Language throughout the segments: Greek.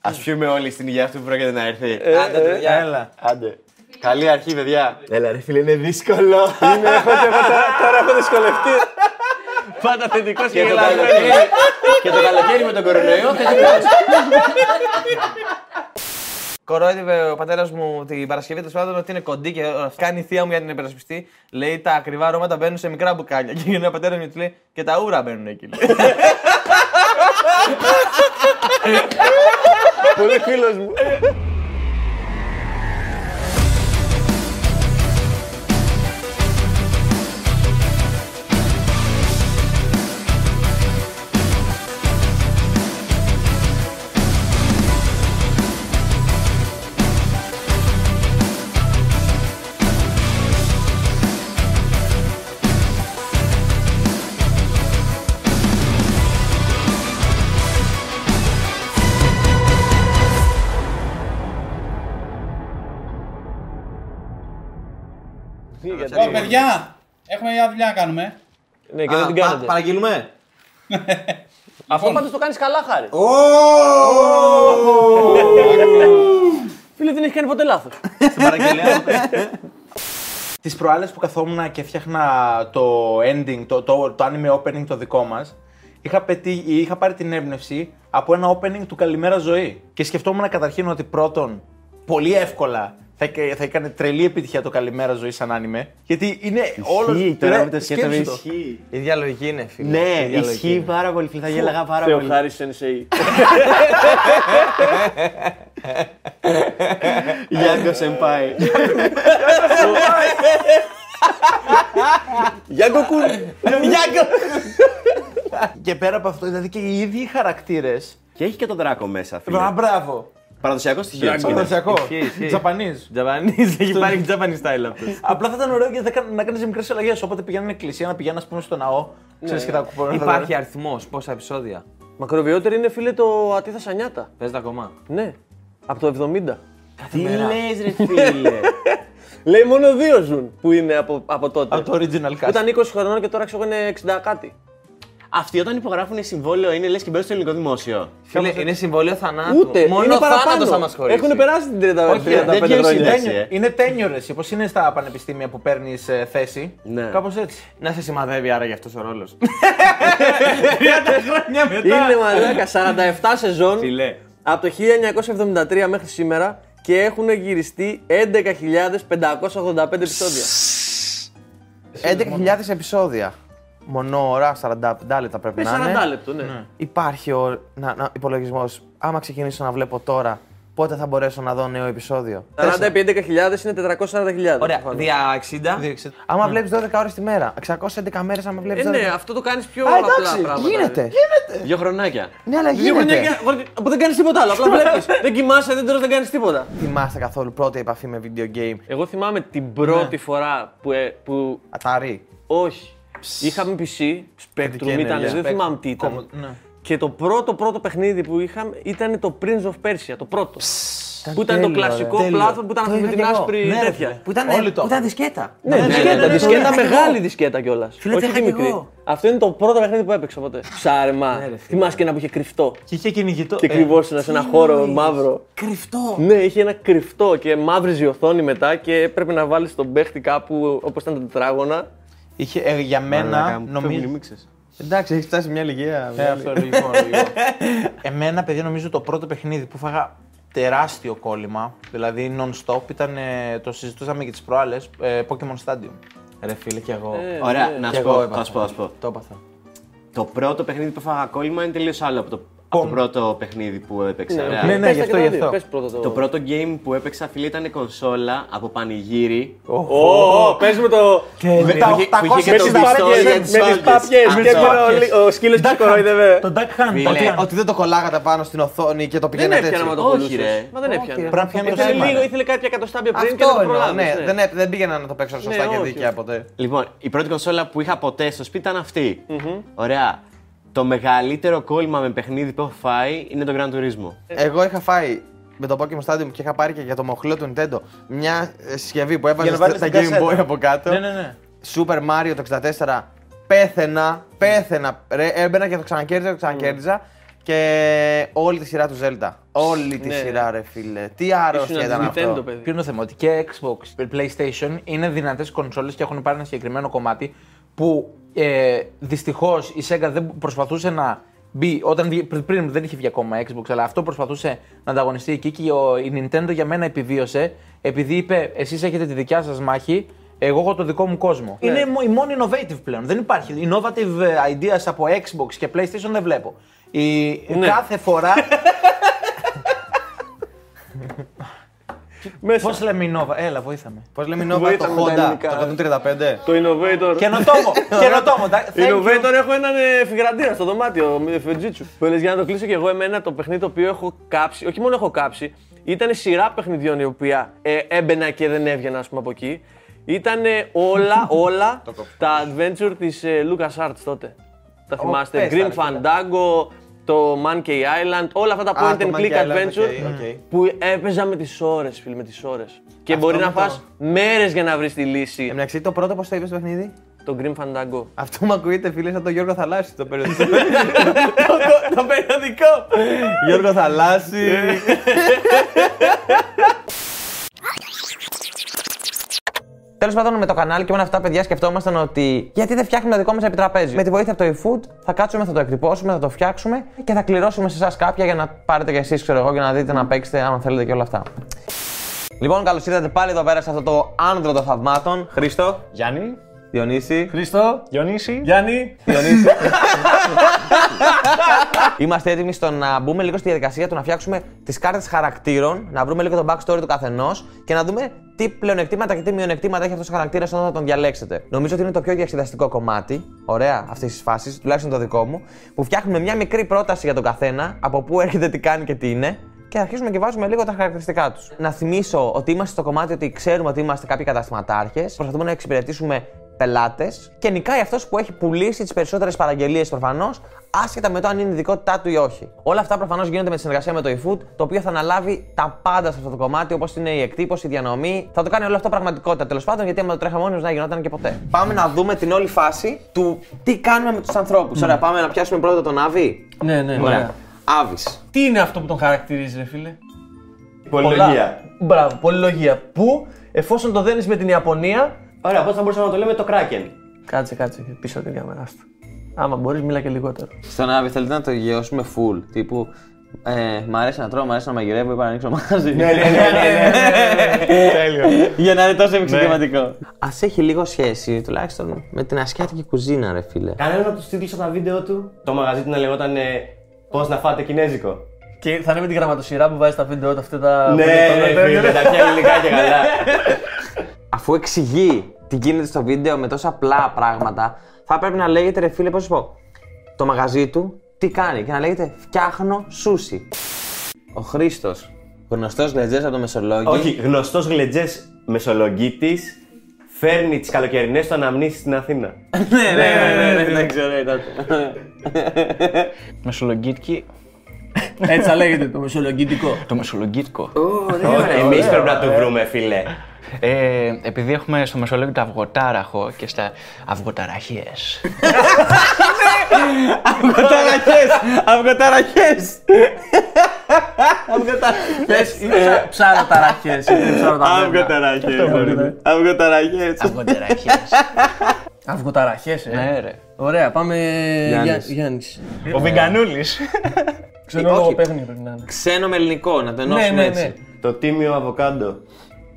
Α πιούμε όλοι στην υγεία αυτού που πρόκειται να έρθει. Άντε, παιδιά. Έλα. Άντε. Καλή αρχή, παιδιά. Έλα, ρε φίλε, είναι δύσκολο. Είναι, έχω και εγώ τώρα, τώρα έχω δυσκολευτεί. Πάντα θετικός και Και το, γελασμένο. καλοκαίρι, και το καλοκαίρι με τον κορονοϊό θετικός. Κορόιδευε ο πατέρας μου την Παρασκευή τέλος πάντων ότι είναι κοντή και κάνει η θεία μου για την υπερασπιστή. Λέει τα ακριβά αρώματα μπαίνουν σε μικρά μπουκάλια. Και γίνεται ο πατέρας μου και του λέει και τα ούρα μπαίνουν εκεί. λέει. Πολύ παιδιά, έχουμε μια δουλειά να κάνουμε. Ναι, και δεν την κάνετε. Παραγγείλουμε; Αυτό πάντως το κάνεις καλά, χάρη. Φίλε, δεν έχει κάνει ποτέ λάθος. Στην παραγγελία. Τις προάλλες που καθόμουν και έφτιαχνα το ending, το, το, το anime opening το δικό μας, είχα, πετύ- είχα πάρει την έμπνευση από ένα opening του Καλημέρα Ζωή. Και σκεφτόμουν καταρχήν ότι πρώτον, πολύ εύκολα θα, έκα- θα έκανε τρελή επιτυχία το Καλημέρα Ζωή σαν anime. Γιατί είναι όλο. Ισχύει, τώρα ρε, που το σκέφτομαι, σκέψου το. ισχύει. Η διαλογή είναι, φίλε. Ναι, Η διαλογή ισχύει είναι. πάρα πολύ. φίλε, Θα γέλαγα πάρα Θεό πολύ. χάρη Σενσέι. Γιάνγκος Σεμπάι. Γιάνγκο κουν. Και πέρα από αυτό, δηλαδή και οι ίδιοι χαρακτήρες. Και έχει και τον Δράκο μέσα, φίλε. Α, μπράβο. Παραδοσιακό στοιχείο. της σκηνής. Παραδοσιακό. Ισχύει, ισχύει. Τζαπανίζ. Τζαπανίζ, έχει πάρει και Japanese style αυτός. Απλά θα ήταν ωραίο γιατί να κάνεις μικρές αλλαγές. Όποτε πηγαίνουν εκκλησία να πηγαίνουν, ας πούμε, στο ναό. Ξέρεις και τα κουπόνια. Υπάρχει αριθμός, πόσα επεισόδια. Μακροβιότερη είναι φίλε το Ατίθα Σανιάτα. Παίζει ακόμα. Ναι, από το 70. Τι λες ρε φίλε. Λέει μόνο δύο ζουν που είναι από, από τότε. Από το original Που cast. ήταν 20 χρονών και τώρα ξέρω εγώ είναι 60 κάτι. Αυτοί όταν υπογράφουν συμβόλαιο είναι λες και μπαίνουν στο ελληνικό δημόσιο. Φίλε, είναι συμβόλαιο θανάτου. Ούτε. Μόνο είναι ο θάνατος παραπάνω. θα μας χωρίσει. Έχουν περάσει την 30 Όχι, 35 δεν βγαίνει χρόνια. συνέντευξη. Είναι, ε. είναι tenure, όπως είναι στα πανεπιστήμια που παίρνεις θέση. Ναι. Κάπως έτσι. Να σε σημαδεύει άρα για αυτός ο ρόλος. 30 χρόνια μετά. Είναι μαλάκα 47 σεζόν Φιλέ. από το 1973 μέχρι σήμερα και έχουν γυριστεί 11.585 επεισόδια. 11.000 επεισόδια. Μονό ώρα, 45 λεπτά πρέπει Με να είναι. 40 λεπτό, ναι. Υπάρχει ο να, να, υπολογισμός. Άμα ξεκινήσω να βλέπω τώρα, πότε θα μπορέσω να δω νέο επεισόδιο; 40 επί 11.000 είναι 440.000. Ωραία, προφανώς. δια 60. Άμα βλέπεις 12 ώρες τη μέρα, 611 μέρες άμα βλέπεις. Ε, ναι, αυτό το κάνεις πιο Α, απλά εντάξει, πράγματα. γίνεται. Δύο χρονάκια. Ναι, αλλά Δύο γίνεται. χρόνια και- που δεν κάνεις τίποτα άλλο. Απλά βλέπεις. δεν κοιμάσαι, δεν τρως, δεν κάνεις τίποτα. Θυμάστε καθόλου πρώτη επαφή με video game; Εγώ θυμάμαι την πρώτη φορά που, ε, που Αταρί. όχι. Είχαμε PC, Spectrum ήταν, δεν θυμάμαι τι ήταν. Κόμμα- ναι. Και το πρώτο πρώτο παιχνίδι που είχαμε ήταν το Prince of Persia, το πρώτο. Που ήταν το τέλειο, κλασικό ρε. πλάθο που ήταν Το αυτό με είχα την κι εγώ. άσπρη Ναι, ρε, τέτοια. φίλε. Που ήταν, Όλοι το που ήταν είχαν. δισκέτα. Ναι, ναι, δισκέτα, ναι, ναι, δισκέτα, ναι, ναι. μεγάλη δισκέτα κιόλα. Φίλε, Όχι το τη είχα κι μικρή. εγώ. Αυτό είναι το πρώτο παιχνίδι που έπαιξα ποτέ. Ψάρεμα. Ναι, ρε, φίλε. Θυμάσαι και ένα που είχε κρυφτό. Και είχε κυνηγητό. Και ε, κρυβόσουν σε ένα χώρο μαύρο. Κρυφτό. Ναι, είχε ένα κρυφτό και μαύριζε η οθόνη μετά και έπρεπε να βάλει τον παίχτη κάπου όπω ήταν τα τετράγωνα. Είχε, ε, για μένα, νομίζω. Μίξες. Εντάξει, έχει φτάσει μια ηλικία. Ε, αυτό λογικό, λογικό. Εμένα, παιδιά, νομίζω το πρώτο παιχνίδι που φάγα τεράστιο κόλλημα, δηλαδή non-stop, ήταν, ε, το συζητούσαμε και τις προάλλες, ε, Pokemon Stadium. Ρε φίλε, κι εγώ. Ε, Ωραία, ναι. να Κι σου εγώ πω, έπαθα. θα σου πω, θα σου πω. Το έπαθα. Το πρώτο παιχνίδι που φάγα κόλλημα είναι τελείως άλλο από το, από το πρώτο παιχνίδι που έπαιξα. ωραία. Ναι, ναι, πες γι' τα αυτό, και τα γι' δύο. αυτό. Πες πρώτα το. Το πρώτο game που έπαιξα, φίλε, ήταν κονσόλα από πανηγύρι. Ω, πες με το. Με τα που είχε- που είχε 800 και το με τις πιστόλι παπιές, για με τις τις Με τι σφάλτες. πάπιες Α, και τις έπαιρνε ο- ο σκύλος τη κοροϊδεύε. Το Duck Hunt. Φίλε, Ότι- ότι- Ότι δεν το κολλάγατε πάνω στην οθόνη και το Δεν πηγαίνατε έπιανε έτσι. άμα το Όχι, κολλούσες. ρε. Μα δεν Όχι, έπιανε. πρέπει να πιάνει το Ήθελε σήμα, λίγο, ρε. ήθελε κάποια εκατοστάμπια πριν και Αυτό δεν το εννοώ, προλάβεις. ναι. ναι. Δεν, έ- δεν πήγαινα να το παίξω σωστά Ναι, και όχι, δίκαια όχι. ποτέ. Λοιπόν, η πρώτη κονσόλα που είχα ποτέ στο σπίτι ήταν αυτή. Ωραία. Το μεγαλύτερο κόλλημα με παιχνίδι που έχω φάει είναι το Gran Turismo. Εγώ είχα φάει με το Pokemon Stadium και είχα πάρει και για το μοχλό του Nintendo μια ε, συσκευή που έβαζε Για να βάλεις στα την Game κασέτα. Boy από κάτω. Ναι, ναι, ναι. Super Mario το 64. Πέθαινα, πέθαινα. Ρε, έμπαινα και το ξανακέρδιζα, το ξανακέρδιζα. και όλη τη σειρά του Zelda. Όλη τη Ναι. σειρά, ρε φίλε. Τι άρρωστη Ήσουν ήταν Nintendo, αυτό. παιδί. Ποιο είναι το θέμα, ότι και Xbox, PlayStation είναι δυνατές κονσόλες και έχουν πάρει ένα συγκεκριμένο κομμάτι που ε, δυστυχώς η Sega δεν προσπαθούσε να μπει. Όταν βγει- πριν, πριν δεν είχε βγει ακόμα Xbox, αλλά αυτό προσπαθούσε να ανταγωνιστεί εκεί και ο, η Nintendo για μένα επιβίωσε επειδή είπε: Εσείς έχετε τη δικιά σας μάχη, εγώ έχω το δικό μου κόσμο. Είναι μο- η μόνη innovative πλέον. Δεν υπάρχει. Innovative ε, ideas από Xbox και PlayStation δεν βλέπω. Η, Κάθε φορά. Πώς λέμε Innova, έλα, βοήθαμε. Πώς λέμε Nova το Βοήθαμε τα Honda, ελληνικά. το 135. Το Innovator. Καινοτόμο! Καινοτόμο! τα- thank you. Innovator έχω έναν ε, φιγραντήρα στο δωμάτιο με Fujitsu. Που λες, για να το κλείσω και εγώ εμένα το παιχνίδι το οποίο έχω κάψει, όχι μόνο έχω κάψει, ήταν σειρά παιχνιδιών η οποία ε, έμπαινα και δεν έβγαινα ας πούμε από εκεί. Ήταν όλα, όλα τα adventure της ε, LucasArts τότε. Τα θυμάστε, πες τα, Grim ρε φίλε. Fandango, το Monkey Island, όλα αυτά τα Α, point το and Monkey click Island, adventure οκ, οκ. που έπαιζα με τις ώρες, φίλε, με τις ώρες. Και μπορεί να με το- φας μέρες για να βρεις τη λύση. Εντάξει, το πρώτο πώς το είπες το παιχνίδι; Το Grim Fandango. Αυτό μου ακούγεται, φίλε, σαν τον Γιώργο Θαλάσση το περιοδικό. το περιοδικό! Γιώργο Θαλάσση. Τέλος πάντων, με το κανάλι και με αυτά, παιδιά, σκεφτόμασταν ότι γιατί δεν φτιάχνουμε το δικό μας επιτραπέζι. Με τη βοήθεια από το eFood θα κάτσουμε, θα το εκτυπώσουμε, θα το φτιάξουμε και θα κληρώσουμε σε εσάς κάποια για να πάρετε κι εσείς, ξέρω εγώ, για να δείτε να παίξετε άμα θέλετε και όλα αυτά. Λοιπόν, καλώς ήρθατε πάλι εδώ πέρα σε αυτό το άνδρο των θαυμάτων. Χρήστο, Γιάννη. Διονύση. Χρήστο, Διονύση. Γιάννη, Είμαστε έτοιμοι στο να μπούμε λίγο στη διαδικασία του να φτιάξουμε τις κάρτες χαρακτήρων, να βρούμε λίγο το backstory του καθενός και να δούμε τι πλεονεκτήματα και τι μειονεκτήματα έχει αυτός ο χαρακτήρας όταν θα τον διαλέξετε. Νομίζω ότι είναι το πιο διασκεδαστικό κομμάτι, ωραία, αυτή τη φάση, τουλάχιστον το δικό μου, που φτιάχνουμε μια μικρή πρόταση για τον καθένα, από πού έρχεται, τι κάνει και τι είναι. Και αρχίζουμε και βάζουμε λίγο τα χαρακτηριστικά τους. Να θυμίσω ότι είμαστε στο κομμάτι ότι ξέρουμε ότι είμαστε κάποιοι καταστηματάρχες. Προσπαθούμε να εξυπηρετήσουμε πελάτες και νικάει αυτός που έχει πουλήσει τις περισσότερες παραγγελίες προφανώς, άσχετα με το αν είναι ειδικότητά του ή όχι. Όλα αυτά προφανώς γίνονται με τη συνεργασία με το eFood, το οποίο θα αναλάβει τα πάντα σε αυτό το κομμάτι, όπως είναι η εκτύπωση, η διανομή. Θα το κάνει όλο αυτό πραγματικότητα τέλος πάντων, γιατί άμα το τρέχαμε μόνοι μας, δεν γινόταν και ποτέ. Πάμε να δούμε την όλη φάση του τι κάνουμε με τους ανθρώπους. Ωραία, πάμε να πιάσουμε πρώτα τον Άβη. Ναι, ναι, Ωραία. ναι. Άβης. Τι είναι αυτό που τον χαρακτηρίζει, ρε φίλε; Πολυλογία. Πολλά. Μπράβο, πολυλογία. Που εφόσον το δένεις με την Ιαπωνία. Ωραία, πώ θα μπορούσαμε να το λέμε το Kraken. Κάτσε, κάτσε, πίσω από την κάμερα. άστο. Άμα μπορείς, μίλα και λιγότερο. Στον Άβη θέλετε να το γεώσουμε full. Τύπου. Ε, μ' αρέσει να τρώω, μ' αρέσει να μαγειρεύω, είπα να ανοίξω μαγαζί. Ναι, ναι, ναι. Για να είναι τόσο εξοικειωματικό. Α έχει λίγο σχέση, τουλάχιστον με την ασιάτικη κουζίνα, ρε φίλε. Κανένας από τους τίτλους από τα βίντεο του. Το μαγαζί του να λεγόταν Πώς να φάτε κινέζικο. Και θα είναι με την γραμματοσυρά που βάζει τα βίντεο του αυτά τα. Ναι, ρε φίλε, τα πιάνει ελληνικά και καλά. Αφού εξηγεί τι γίνεται στο βίντεο με τόσα απλά πράγματα, θα πρέπει να λέγεται, ρε φίλε, πώς σου πω, το μαγαζί του τι κάνει και να λέγεται Φτιάχνω σούσι. Ο Χρήστος, γνωστός γλετζέ από το Μεσολόγγι. Όχι, γνωστός γλετζέ μεσολογγίτη φέρνει τις καλοκαιρινές του αναμνήσεις στην Αθήνα. ναι, ναι, ναι, ναι, δεν ξέρω, ήταν. Μεσολογγίτικη. Έτσι θα λέγεται το μεσολογγυντικό. Το μεσολογγίτικο. Εμείς πρέπει να το βρούμε, φίλε. Ε, επειδή έχουμε στο Μεσολόγγι το αυγοτάραχο και στα αυγοταραχές. Αυγοταραχές! Αυγοταραχές! Πες, είναι ψάρα ταραχές. Είναι ψάρα τα Αυγοταραχές. Αυγοταραχές. Αυγοταραχές. Αυγοταραχές, ε. Ναι, ρε. Ωραία, πάμε. Γιάννης. Γιάννης. Ο Βιγκανούλης. Ξέρω όχι. εγώ παίχνει πρέπει να είναι. Ξένο με ελληνικό, να το Ναι, ενώσουμε ναι, έτσι. ναι. Το τίμιο αβοκάντο.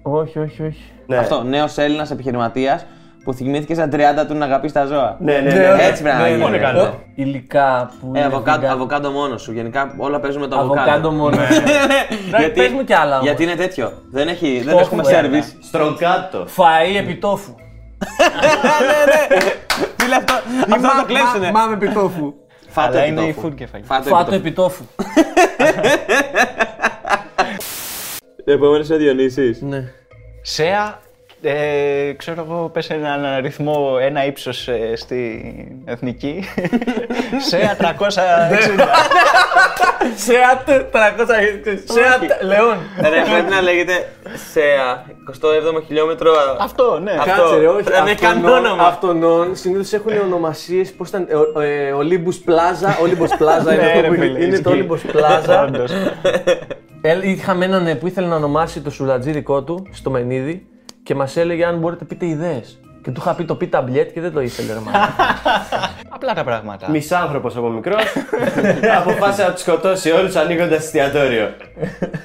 Όχι, όχι, όχι. Ναι. Αυτό, νέος Έλληνας επιχειρηματίας που θυμήθηκε στα 30 του να αγαπήσει τα ζώα. Ναι, ναι, ναι. Έτσι πρέπει να γίνει. Πολύ καλό. Ω, Υλικά που. Ε, είναι αβοκάντο, vegan. αβοκάντο μόνος σου. Γενικά όλα παίζουν με το αβοκάντο. Αβοκάντο μόνος. γιατί, πες μου κι άλλα όμως. Γιατί είναι τέτοιο. Δεν, έχει, δεν Το έχουμε έχουμε, σερβις. Στροκάτο. Φαΐ επιτόφου. Φίλε αυτό, αυτό θα το κλέψουνε. Μάμε επιτόφου. Φάτο Αλλά είναι η επιτόφου. food κεφάλι. Φάτο Φάτο επιτόφου. επιτόφου. Επόμενος ο Διονύσης. Ναι. Σέα Ε, ξέρω εγώ, πες έναν αριθμό, ένα ύψος ε, στην εθνική. σε 360. Σεάτ 300. Σεάτ Λεόν. Ρε, πρέπει να λέγεται ΣΕΑ, 27ο χιλιόμετρο. Αυτό, ναι. Αυτό. Κάτσε ρε, όχι. Δεν έχει καν όνομα. Αυτονών συνήθως έχουν ονομασίες. Πώς ήταν. Ολύμπου Πλάζα. Ολύμπου Πλάζα είναι Ναι, αυτό ρε που φίλε, είναι. Είναι το ισχύει. Ολύμπου Πλάζα. Όντως. Ε, Είχαμε έναν ε, που ήθελε να ονομάσει το σουλατζί δικό του στο Μενίδη και μας έλεγε αν μπορείτε πείτε ιδέες. Και του είχα πει το πει ταμπλέτ και δεν το ήθελε. Ρε, μάνα. Απλά τα πράγματα. Μισάνθρωπος από μικρός. αποφάσισε να τους σκοτώσει όλους ανοίγοντας εστιατόριο.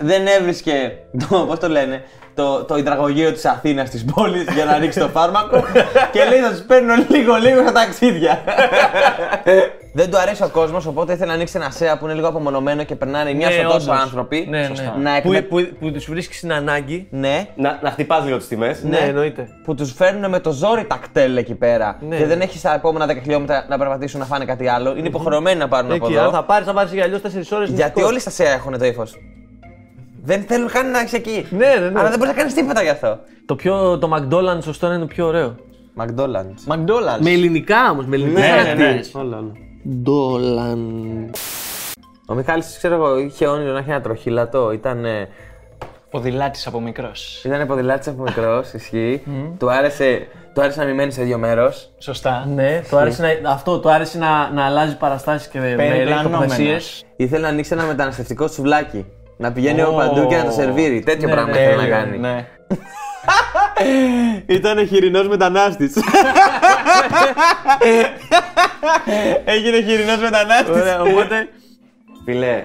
Δεν έβρισκε το, πώς το λένε, το, το υδραγωγείο της Αθήνας της πόλης για να ρίξει το φάρμακο και λέει θα τους παίρνω λίγο λίγο στα ταξίδια. Δεν του αρέσει ο κόσμος, οπότε ήθελε να ανοίξει ένα ΣΕΑ που είναι λίγο απομονωμένο και περνάνε μια Ναι, στο τόσο όντως. άνθρωποι. Ναι, Σωστά. ναι. Να Που, εκμε... που, που τους βρίσκεις στην ανάγκη. Ναι, Να, να χτυπάς λίγο τις τιμές. Ναι, εννοείται. που τους φέρνουν με το ζόρι τα κτέλ εκεί πέρα. Ναι. Και δεν έχεις στα επόμενα 10 χιλιόμετρα να περπατήσουν να φάνε κάτι άλλο. Είναι υποχρεωμένοι να πάρουν από Εκεί, εδώ. αν θα πάρεις, θα πάρεις για αλλιώς 4 ώρες. Γιατί όλοι στα ΣΕΑ έχουν το ύφος. Δεν θέλουν καν να έχεις εκεί. Ναι, ναι, ναι. Αλλά δεν μπορείς να κάνεις τίποτα γι' αυτό. Το, πιο, το McDonald's σωστό είναι το πιο ωραίο. McDonald's. McDonald's. Με ελληνικά όμως, με ελληνικά Ναι, ναι, ναι. χαρακτήρες. Όλα, όλα. Ντόλαν. Ο Μιχάλης, ξέρω εγώ, είχε όνειρο να έχει ένα τροχύλατο. Ήταν, Ποδηλάτης από μικρός. ήταν ποδηλάτης από μικρός, ισχύει. του, άρεσε, του άρεσε να μην μένει σε ίδιο μέρος. Σωστά. Ναι, το άρεσε να, αυτό το άρεσε να, να αλλάζει παραστάσεις και μέρη, τοποθεσίες. Περιπλανόμενος. Ήθελε να ανοίξει ένα μεταναστευτικό σουβλάκι. Να πηγαίνει από παντού και να το σερβίρει. Τέτοιο Ναι, πράγμα ναι, ήθελε να Τέλειο, κάνει. Ναι. Ήταν χοιρινός μετανάστης. Έγινε χοιρινός μετανάστης. Ωραία, οπότε Φιλέ,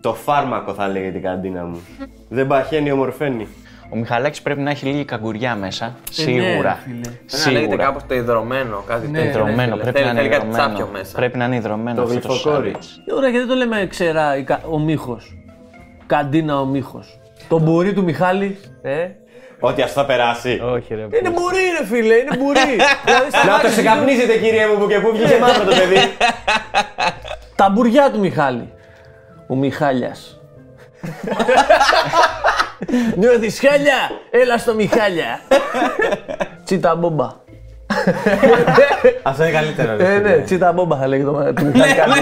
το φάρμακο θα λέγεται η καντίνα μου. Δεν παχαίνει, ομορφαίνει. Ο Μιχαλάκης πρέπει να έχει λίγη καγκουριά μέσα. ναι, Σίγουρα. φίλε. Να λέγεται Σίγουρα. κάπως το υδρωμένο, κάτι τέτοιο. Ιδρωμένο, φίλε. πρέπει Θέλει- να είναι θέλει κάτι ιδρωμένο. τσάπιο μέσα. Πρέπει να είναι ιδρωμένο Το αυτό το γλυφοκόρι. σάντουιτς. Ε, Ωραία, γιατί δεν το λέμε ξερά η κα- ο Μίχο. Καντίνα ο Μίχο. Το μπουρί του Μιχάλη. Ε. Ότι αυτό θα περάσει. Όχι ρε. Είναι μπουρί, ρε φίλε, είναι μπουρί. δηλαδή, Να το σταμάτησες ξεκαπνίζετε, κύριε μου, που και που βγήκε μάθημα το παιδί. Τα μπουριά του Μιχάλη. Ο Μιχάλιας. Νιώθεις χάλια, έλα στο Μιχάλια. Τσίτα μπόμπα. Αυτό είναι καλύτερο. ρε Ε, φίλε. ναι, τσίτα μπόμπα θα λέγει το μα- το Μιχάλη κάτι.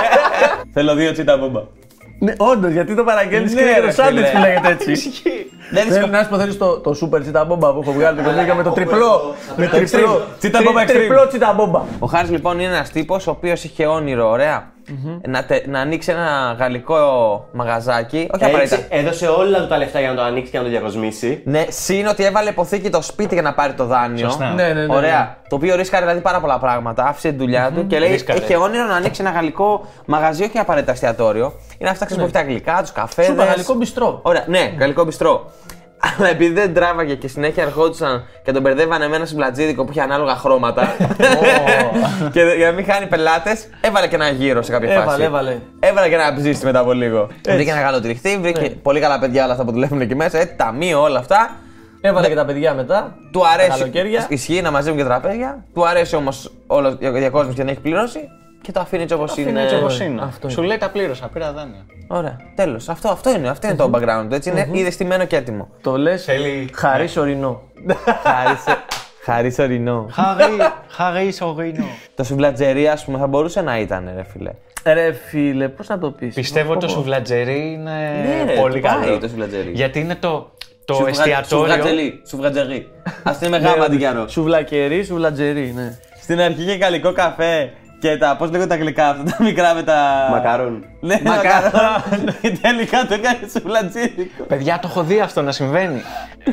Θέλω δύο τσίτα μπόμπα. Ναι, όντως, γιατί το παραγγέλνεις και Ναι, λέγεται ρε, το σάντουιτς που φίλε. λέγεται έτσι. Δεν Θέλω να σου πω, θέλεις το, το super τσίτα μπόμπα που έχω βγάλει το κονέγκα με το τριπλό. Με τριπλό. Τσίτα τρι- μπόμπα extreme. Τριπλό τσίτα μπόμπα. Ο Χάρης λοιπόν είναι ένας τύπος ο οποίος είχε όνειρο, ωραία, να, τε- να ανοίξει ένα γαλλικό μαγαζάκι. Όχι απαραίτητα. Έτσι, έδωσε όλα του τα λεφτά για να το ανοίξει και να το διακοσμήσει. Ναι, συν ότι έβαλε υποθήκη το σπίτι για να πάρει το δάνειο. Σωστά. Ναι, ναι, ναι. Ωραία. Το οποίο ρίσκαρε δηλαδή πάρα πολλά πράγματα. Άφησε τη δουλειά του και λέει: Ρίσκαρε. Είχε όνειρο να ανοίξει ένα γαλλικό μαγαζί, όχι απαραίτητα εστιατόριο. Είναι αυτά που έχεις τα γλυκά, τους καφέδες. Σούπα, γαλλικό μπιστρό. Ωραία, ναι, γαλλικό μπιστρό. Αλλά επειδή δεν τράβαγε και συνέχεια ερχόντουσαν και τον μπερδεύανε με ένα συμπλατζίδικο που είχε ανάλογα χρώματα. και για να μην χάνει πελάτες, έβαλε και ένα γύρο σε κάποια φάση. Έβαλε, έβαλε. Έβαλε και ένα ψήστη μετά από λίγο. Βρήκε ένα καλό τριχτή, βρήκε πολύ καλά παιδιά όλα αυτά που δουλεύουν εκεί μέσα. Ε, ταμείο όλα αυτά. Έβαλε και τα παιδιά μετά. Του Τα αρέσει. καλοκαίρια. Ισχύει να μαζεύουν και τραπέζια. Του αρέσει όμως όλος για κόσμο και να έχει πληρώσει. Και το αφήνει έτσι όπως είναι. Είναι έτσι όπως είναι. αυτό Σου λέει τα πλήρωσα, πήρα δάνεια. Ωραία. Τέλος. Αυτό, αυτό είναι, αυτό είναι το background του. Έτσι είναι ήδη στημένο και έτοιμο. Το λες Θέλει- χαρίς ορεινό. Χαρί ορεινό. Χαρί, χαρί σωρίνο. Το σουβλατζερί, ας πούμε, θα μπορούσε να ήταν, ρε φίλε. Ρε φίλε, πώς να το πεις; Πιστεύω το σουβλατζερί είναι Ναι, πολύ του πάει καλό. το σουβλατζερί. Γιατί είναι το, το Σουβλα- εστιατόριο. Σουβλατζερί. Σουβλατζερί. Α είναι με γάμα αντικιαρό. Σουβλακερί, σουβλατζερί, ναι. Στην αρχή είχε γαλλικό καφέ και τα. Πώς λέγονται τα γλυκά αυτά, τα μικρά με τα. Μακαρόν. Ναι, μακαρόν. Και τελικά το έκανε σουβλατζίδικο. Παιδιά, το έχω δει αυτό να συμβαίνει.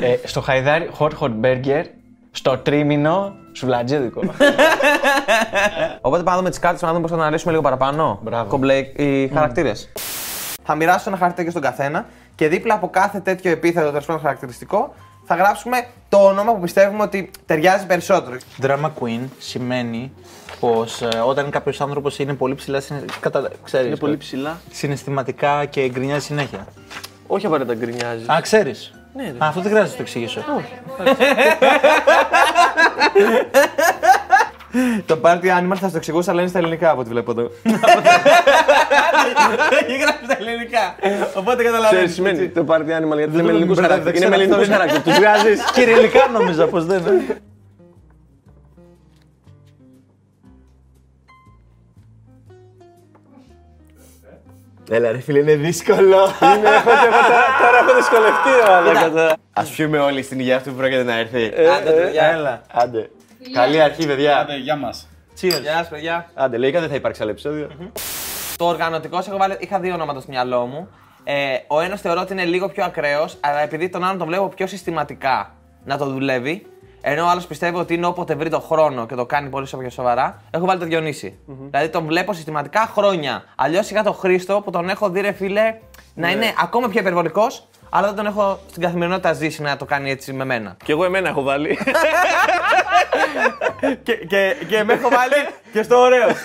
ε, στο Χαϊδάρι, hot hot burger, στο τρίμηνο, σουβλατζίδικο. Οπότε πάμε να δούμε τις κάρτες να δούμε πώς θα αναλύσουμε λίγο παραπάνω. Μπράβο. Κομπλέ οι χαρακτήρες. Θα μοιράσω ένα χαρτί στον καθένα και δίπλα από κάθε τέτοιο επίθετο τέλος πάντων χαρακτηριστικό θα γράψουμε το όνομα που πιστεύουμε ότι ταιριάζει περισσότερο. Drama queen σημαίνει πως όταν κάποιος άνθρωπος είναι πολύ ψηλά, συναι- κατα... ξέρεις, Είναι πολύ ψηλά. συναισθηματικά και γκρινιάζει συνέχεια. Όχι απαραίτητα γκρινιάζει. Α, ξέρεις. Ναι, ρε. Α, αυτό δεν χρειάζεται να το εξηγήσω. Το party animal θα στο εξηγούσα, αλλά είναι στα ελληνικά από ό,τι βλέπω εδώ. Έχει γράψει στα ελληνικά. Οπότε Ξέρεις τι καταλαβαίνεις. σημαίνει το party animal γιατί είναι με το ελληνικού μπερδεύω, χαρακτήρε. δεν Είναι με ξέρω ελληνικού αυτό. χαρακτήρε. Τους βγάζει. Κυριλικά νόμιζα πως δεν είναι. Έλα ρε φίλε, είναι δύσκολο. Τώρα έχω δυσκολευτεί, μαλάκα τώρα. Α πιούμε όλοι στην υγεία αυτού που πρόκειται να έρθει. Άντε, παιδιά. Έλα. Άντε. Καλή αρχή, παιδιά. Άντε, γεια μας. Γεια σας, παιδιά. Άντε, λογικά δεν θα υπάρξει άλλο επεισόδιο. Το οργανωτικό, έχω βάλει, είχα δύο ονόματα στο μυαλό μου. Ε, ο ένας θεωρώ ότι είναι λίγο πιο ακραίος, αλλά επειδή τον άλλον τον βλέπω πιο συστηματικά να το δουλεύει, ενώ ο άλλος πιστεύει ότι είναι όποτε βρει το χρόνο και το κάνει πολύ πιο σοβαρά, έχω βάλει το διονυση Δηλαδή τον βλέπω συστηματικά χρόνια. Αλλιώς είχα τον Χρήστο που τον έχω δει, ρε φίλε, να είναι ακόμα πιο υπερβολικός, αλλά δεν τον έχω στην καθημερινότητα ζήσει να το κάνει έτσι με μένα. Και εγώ εμένα έχω βάλει. και, και, και με έχω βάλει και στο ωραίο.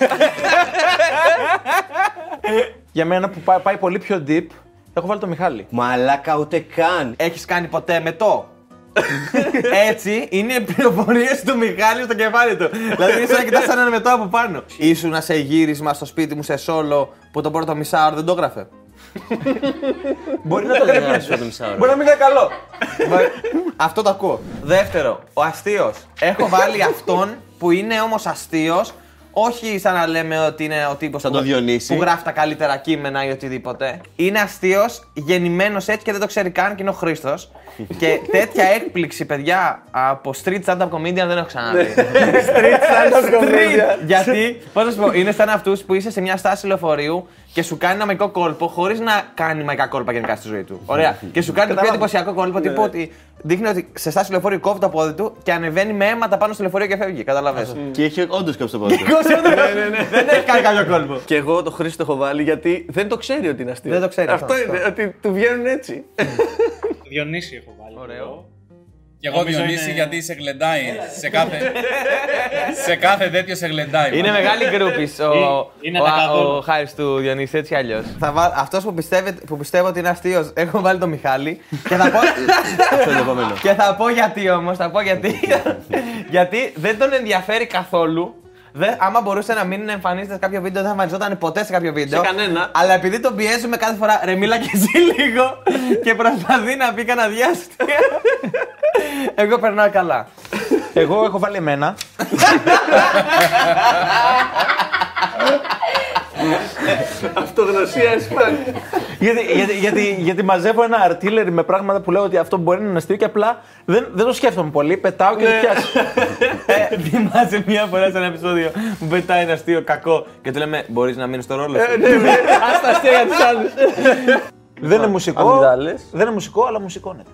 Για μένα που πάει, πάει πολύ πιο deep, έχω βάλει το Μιχάλη. Μαλάκα ούτε καν. Έχεις κάνει ποτέ με το; Έτσι είναι οι πληροφορίες του Μιχάλη στο κεφάλι του. δηλαδή είσαι να κοιτάς έναν μετό από πάνω. Ήσουν σε γύρισμα στο σπίτι μου σε σόλο που τον πρώτο μισάωρο δεν το έγραφε. Μπορεί να το διαβάσει το μισάωρο. Μπορεί να μην είναι καλό. Μα- Αυτό το ακούω. Δεύτερο, ο αστείος. Έχω βάλει αυτόν που είναι όμως αστείος, όχι σαν να λέμε ότι είναι ο τύπος Σαν που, το Διονύση. που γράφει τα καλύτερα κείμενα ή οτιδήποτε. Είναι αστείος, γεννημένος έτσι και δεν το ξέρει καν και είναι ο Χρήστος. Και τέτοια έκπληξη, παιδιά, από street stand-up comedian δεν έχω ξαναδεί. Street. Γιατί, πώς να σου πω, είναι σαν αυτούς που είσαι σε μια στάση λεωφορείου και σου κάνει ένα μαϊκό κόλπο χωρίς να κάνει μαϊκά κόλπα γενικά στη ζωή του. Ωραία. και σου κάνει το πιο εντυπωσιακό κόλπο τύπου ότι δείχνει ότι σε στάση λεωφορείου κόβει το πόδι του και ανεβαίνει με αίματα πάνω στο λεωφορείο και φεύγει. Καταλαβαίνεις. Και έχει όντως κόψει το πόδι. του. Δεν έχει κάνει κάποιο κόλπο. Και εγώ το Χρήστο έχω βάλει γιατί δεν το ξέρει ότι είναι αστείο. Δεν το ξέρει Αυτό αυτό, είναι, αυτό. ότι του βγαίνουν έτσι. Διονύση έχω βάλει. Ωραίο. Και εγώ Διονύση γιατί σε γλεντάει. σε, κάθε, σε κάθε τέτοιο σε γλεντάει. Είναι μεγάλη γκρούπη ο, Είναι ο, τα καθόλου. ο Χάρης του Διονύση, έτσι κι αλλιώς. Αυτός που, πιστεύει- που πιστεύω ότι είναι αστείος, έχω βάλει τον Μιχάλη και θα πω. Αυτό είναι το επόμενο. και θα πω γιατί όμως, θα πω γιατί. γιατί δεν τον ενδιαφέρει καθόλου. Δεν, άμα μπορούσε να μην εμφανίζεται σε κάποιο βίντεο, δεν θα εμφανιζόταν ποτέ σε κάποιο βίντεο. Σε κανένα. Αλλά επειδή τον πιέζουμε κάθε φορά, ρε μίλα και εσύ λίγο και προσπαθεί να πει κανένα διάστημα. Εγώ περνάω καλά. Εγώ έχω βάλει εμένα. Αυτογνωσία εσπάνη. γιατί, γιατί, γιατί, γιατί μαζεύω ένα αρτίλερι με πράγματα που λέω ότι αυτό μπορεί να είναι αστείο και απλά δεν, δεν το σκέφτομαι πολύ. Πετάω και το πιάσω. Ε, θυμάσαι μία φορά σε ένα επεισόδιο που πετάει ένα αστείο κακό και του λέμε Μπορείς να μείνεις στο ρόλο σου. Α τα αστεία για τους άλλους. δεν είναι μουσικό. αμυγδάλες. Δεν είναι μουσικό, αλλά μουσικώνεται.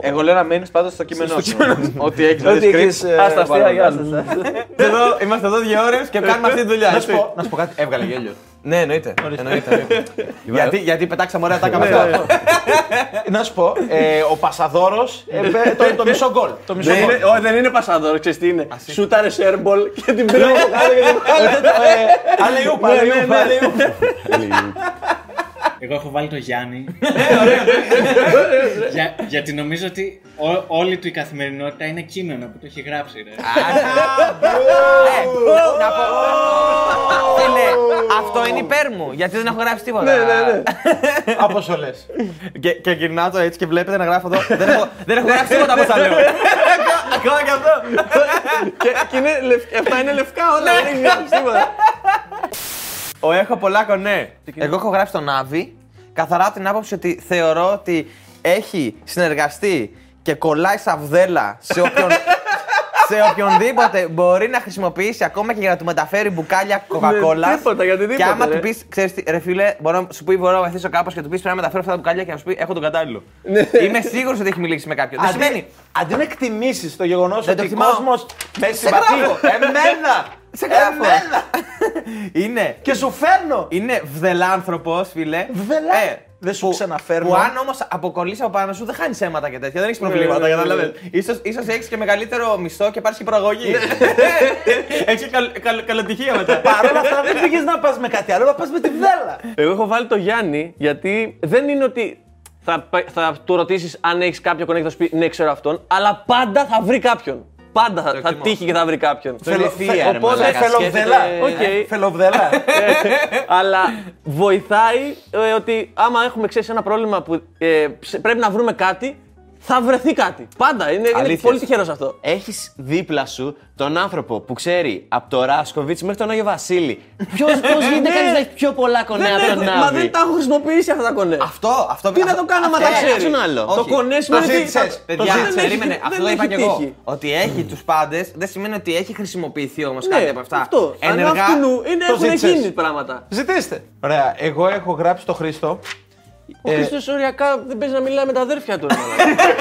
Εγώ λέω να μείνεις πάντω στο κείμενό σου. Ότι έχεις Ότι έχεις, ε, Α τα αστεία για άλλου. εδώ, Είμαστε εδώ δύο ώρες και κάνουμε αυτή τη δουλειά. να, έτσι. σου πω, να σου πω κάτι. Έβγαλε γέλιο. Ναι, εννοείται. εννοείται, εννοείται. γιατί, γιατί πετάξαμε ωραία τάκα με αυτό. να σου πω, ε, ο Πασαδόρος το, το μισό γκολ. Το μισό Δεν γκολ. είναι, όχι, δεν είναι πασαδόρος, ξέρεις τι είναι. Σούταρε σέρμπολ και την πήρε από κάτω και την Αλεϊούπ, αλεϊούπ, αλεϊούπ. Εγώ έχω βάλει το Γιάννη. Για, γιατί νομίζω ότι ό- όλη του η καθημερινότητα είναι κείμενο που το έχει γράψει. Ρε. Να πω. Φίλε, αυτό είναι υπέρ μου. Γιατί δεν έχω γράψει τίποτα. Από σολέ. Και, και γυρνάω το έτσι και βλέπετε να γράφω εδώ. δεν, έχω, δεν έχω γράψει τίποτα από όσα λέω. Ακόμα και αυτό. Και, και είναι, λευ- αυτά είναι λευκά όλα, δεν έχει γράψει τίποτα. Ο έχω πολλά κονέ. Εγώ έχω γράψει τον Άβη καθαρά από την άποψη ότι θεωρώ ότι έχει συνεργαστεί και κολλάει σαβδέλα σε όποιον. σε οποιονδήποτε μπορεί να χρησιμοποιήσει ακόμα και για να του μεταφέρει μπουκάλια κοκακόλα. Ναι, τίποτα, γιατί Και τίποτα, άμα ρε. του πεις, ξέρεις τι, ρε φίλε, μπορώ να σου πει, μπορώ να βοηθήσω κάπως και του πεις πρέπει να μεταφέρω αυτά τα μπουκάλια και να σου πει, έχω τον κατάλληλο. Είμαι σίγουρος ότι έχει μιλήσει με κάποιον. Δεν σημαίνει. Αντί, αντί να εκτιμήσεις το γεγονός ότι ο εκτιμάω. κόσμος με Σε συμπαθεί. γράφω. Εμένα! Σε γράφω. Εμένα! Είναι. Και σου φέρνω! Είναι βδελάνθρωπος, φίλε. Βδελά- Ε, Δεν σου που- ξαναφέρνω. Που αν όμως αποκολλήσεις από πάνω σου δεν χάνεις αίματα και τέτοια. Δεν έχεις προβλήματα, κατάλαβε. σω ίσως έχεις και μεγαλύτερο μισθό και πάρει και προαγωγή. έχει καλοτυχία μετά. Παρ' όλα αυτά δεν πήγες να πας με κάτι άλλο, να πας με τη βδέλα. Εγώ έχω βάλει το Γιάννη γιατί δεν είναι ότι θα, πα- θα του ρωτήσεις αν έχεις κάποιο connect, θα σου πει ναι, ξέρω αυτόν, αλλά πάντα θα βρει κάποιον. Πάντα θα, θα τύχει και θα βρει κάποιον. Φελοφία, ρε Οπότε μαλάκα, φελοβδελά. σκέφτεται- Οκ. Φελοβδελά. Αλλά βοηθάει ε, ότι άμα έχουμε ξέρεις ένα πρόβλημα που ε, ψ- πρέπει να βρούμε κάτι, θα βρεθεί κάτι. Πάντα. Είναι, είναι Αλήθειας. πολύ τυχερός αυτό. Έχεις δίπλα σου τον άνθρωπο που ξέρει από το Ράσκοβιτς μέχρι τον Άγιο Βασίλη. Ποιο πώς γίνεται κανείς να έχει πιο πολλά κονέα από τον Μα Νάβη. δεν τα έχω χρησιμοποιήσει αυτά τα κονέ. Αυτό, αυτό. Τι να το κάνω, άμα τα αυτό- ξέρει. Ποιον άλλο. Το Όχι. κονέ Το σημαίνει ότι- ζήτησες, το παιδιά, δεν έχει- περίμενε. Αυτό το δεν είπα έχει και εγώ. τύχει. Ότι έχει τους πάντες δεν σημαίνει ότι έχει χρησιμοποιηθεί όμως Ναι, κάτι από αυτά. αυτό. Ενεργά. Ενεργά. Είναι, το έχουν ζήτησες. γίνει πράγματα. Ζητήστε. Ωραία, εγώ έχω γράψει στο Χρήστο. Ο Ε, Χρήστος οριακά δεν παίζει να μιλάει με τα αδέρφια του. ρε μαλάκα.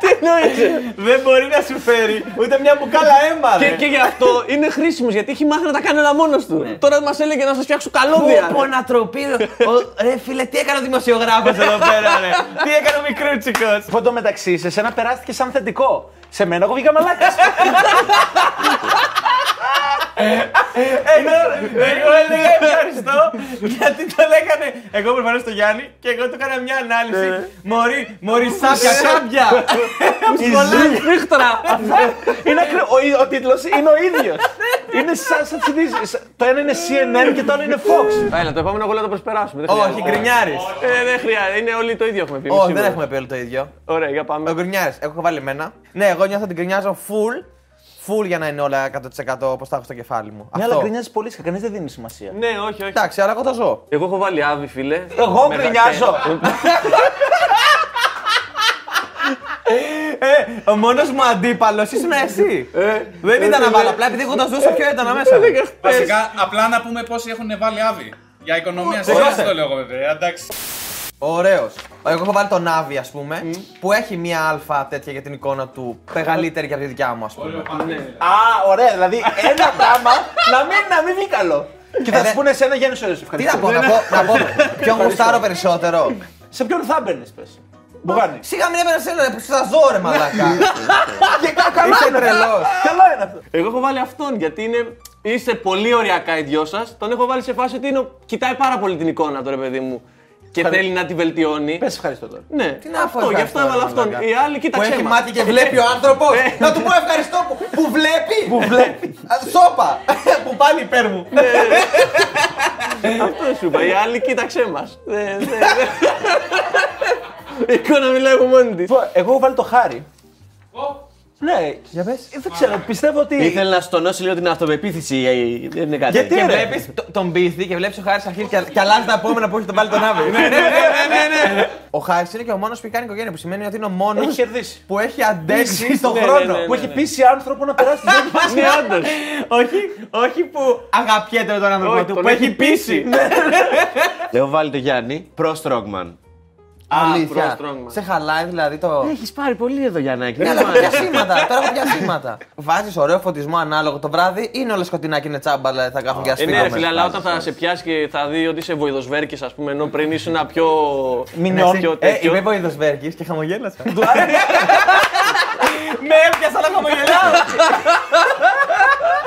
Τι εννοείς. Δεν μπορεί να σου φέρει ούτε μια μπουκάλα αίμα. Και, και γι' αυτό είναι χρήσιμος γιατί έχει μάθει να τα κάνει όλα μόνος του. Τώρα μας έλεγε να σας φτιάξω καλώδια. Πω, πω, να τροπεί. Ο- Ρε φίλε, τι έκανε ο δημοσιογράφος εδώ πέρα, ρε; Τι έκανε ο μικρούτσικος; Από το μεταξύ, σε σένα περάστηκε σαν θετικό. Σε μένα εγώ βγήκα μαλάκας. Εγώ, εγώ έλεγα ευχαριστώ γιατί το λέγανε. Εγώ προφανώς στο Γιάννη και εγώ του έκανα μια ανάλυση. Μωρή, μωρή σάπια, σάπια. Φίχτρα. είναι ακρι... ο, ο τίτλος είναι ο ίδιος. είναι σαν, σαν τις ειδήσεις. Το ένα είναι CNN και το άλλο είναι Fox. Έλα, το επόμενο εγώ να το προσπεράσουμε. δεν Όχι, χρειάζεται. γκρινιάρη. Ε, δεν χρειάζεται. Είναι όλοι το ίδιο έχουμε πει. Όχι, σίγουρα. δεν έχουμε πει όλοι το ίδιο. Ωραία, για Ο πάμε. γκρινιάρης, έχω βάλει εμένα. Ναι, εγώ νιώθω ότι γκρινιάζω full. Full για να είναι όλα 100% όπω τα έχω στο κεφάλι μου. Ναι, Αυτό. αλλά γκρινιάζει πολύ, κανεί δεν δίνει σημασία. Ναι, όχι, όχι. Εντάξει, αλλά εγώ το ζω. Εγώ έχω βάλει άβη, φίλε. Εγώ Με γκρινιάζω. Ε, ο μόνο μου αντίπαλο ήσουν εσύ. δεν ήταν να βάλω, απλά επειδή εγώ το ζούσα πιο έντονα μέσα. μου. Βασικά, απλά να πούμε πόσοι έχουν βάλει άβη. Για οικονομία σχέση το λέω εγώ βέβαια. Εντάξει. Ωραίος. Εγώ έχω βάλει τον Άβη, ας πούμε, που έχει μία αλφα τέτοια για την εικόνα του μεγαλύτερη και από τη δικιά μου, ας πούμε. Α, ωραία, δηλαδή ένα πράγμα να μην, να μην βγει καλό. Και θα Ε, σου πούνε εσένα Γιάννη Σωρές, Τι ευχαριστώ. να πω, να πω, να πω ποιον γουστάρω περισσότερο; Σε ποιον θα μπαίνεις, πες. Μπουγάνι. Σιγά μην έπαιρνες ένα που στα ζω, ρε μαλάκα. Και κα- Καλά Είσαι είναι αυτό. τρελός. Καλά είναι αυτό. Εγώ έχω βάλει αυτόν γιατί είναι. Είστε πολύ ωριακά οι δυο σας. Τον έχω βάλει σε φάση ότι είναι, κοιτάει πάρα πολύ την εικόνα του, ρε παιδί μου. Και θέλει να τη βελτιώνει. Πες ευχαριστώ τώρα. Ναι, Τι να πω, αυτό, γι' αυτό ευχαριστώ, έβαλα ρε αυτόν. μαλάκα. Οι άλλοι Που κοίταξε έχει μας. μάτι και βλέπει ο άνθρωπος. Να του πω ευχαριστώ που, που βλέπει. Που βλέπει. Σόπα. που πάλι υπέρ μου. Αυτό σου είπα. Οι άλλοι κοίταξέ μας. Η εικόνα μιλάει από μόνη της. Λοιπόν, Εγώ έχω βάλει το χάρι. Ναι, Για πες. ε, δεν ξέρω, πιστεύω ότι. Ήθελε να στονώσει λίγο την αυτοπεποίθηση. ε, Δεν είναι κάτι. Γιατί Και ρε. βλέπεις τον πίθη και βλέπεις ο Χάρης αρχίζει και, και αλλάζει τα επόμενα που έχει τον πάλι τον Άβη. Ο Χάρης είναι και ο μόνος που έχει κάνει οικογένεια, που σημαίνει ότι είναι ο μόνος Έχει κερδίσει. που έχει αντέξει στον Ναι, ναι, χρόνο. ναι, Που έχει πείσει άνθρωπο να περάσει τη ζωή του. Ναι, όντως. όχι, όχι που αγαπιέται με τον άνθρωπο Όχι, του, τον που έχει έχει πείσει. Έχω βάλει το Γιάννη προς Strongman. Αλήθεια. προ Strongman. Σε χαλάει δηλαδή το. Έχεις πάρει πολύ εδώ, Γιάννακη. Ναι, αλλά έχω πιασήματα. Τώρα έχω πιασήματα. Βάζεις ωραίο φωτισμό ανάλογο το βράδυ, είναι όλα σκοτεινά και είναι τσάμπα, δηλαδή θα κάθουν και Ε, ναι, ρε ασφίγγαμε. φίλε, αλλά όταν θα σε πιάσει και θα δει ότι είσαι βοηδοσβέρκης, ας πούμε, ενώ πριν ήσουν πιο. Μηνιών. πιο Ε, τέτοιο. είμαι βοηδοσβέρκης και χαμογέλασα. Με έπιασα να χαμογελάω.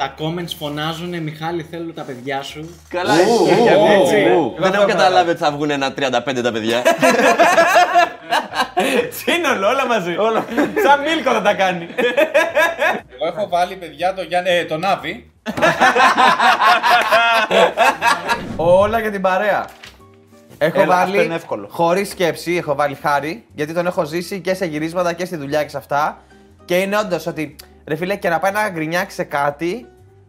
Τα comments φωνάζουν Μιχάλη θέλω τα παιδιά σου. Καλά, εσύ. έτσι. Δεν έχω καταλάβει ότι θα βγουν ένα 35 τα παιδιά. Σύνολο, όλα μαζί. Σαν Μίλκο θα τα κάνει. Εγώ έχω βάλει παιδιά το Γιάννη, ε, τον Άβη. Όλα για την παρέα. Έχω Έλα, αυτό βάλει είναι εύκολο. χωρίς σκέψη, έχω βάλει χάρη, γιατί τον έχω ζήσει και σε γυρίσματα και στη δουλειά και σε αυτά. Και είναι όντως ότι ρε φίλε, και να πάει να γκρινιάξει σε κάτι,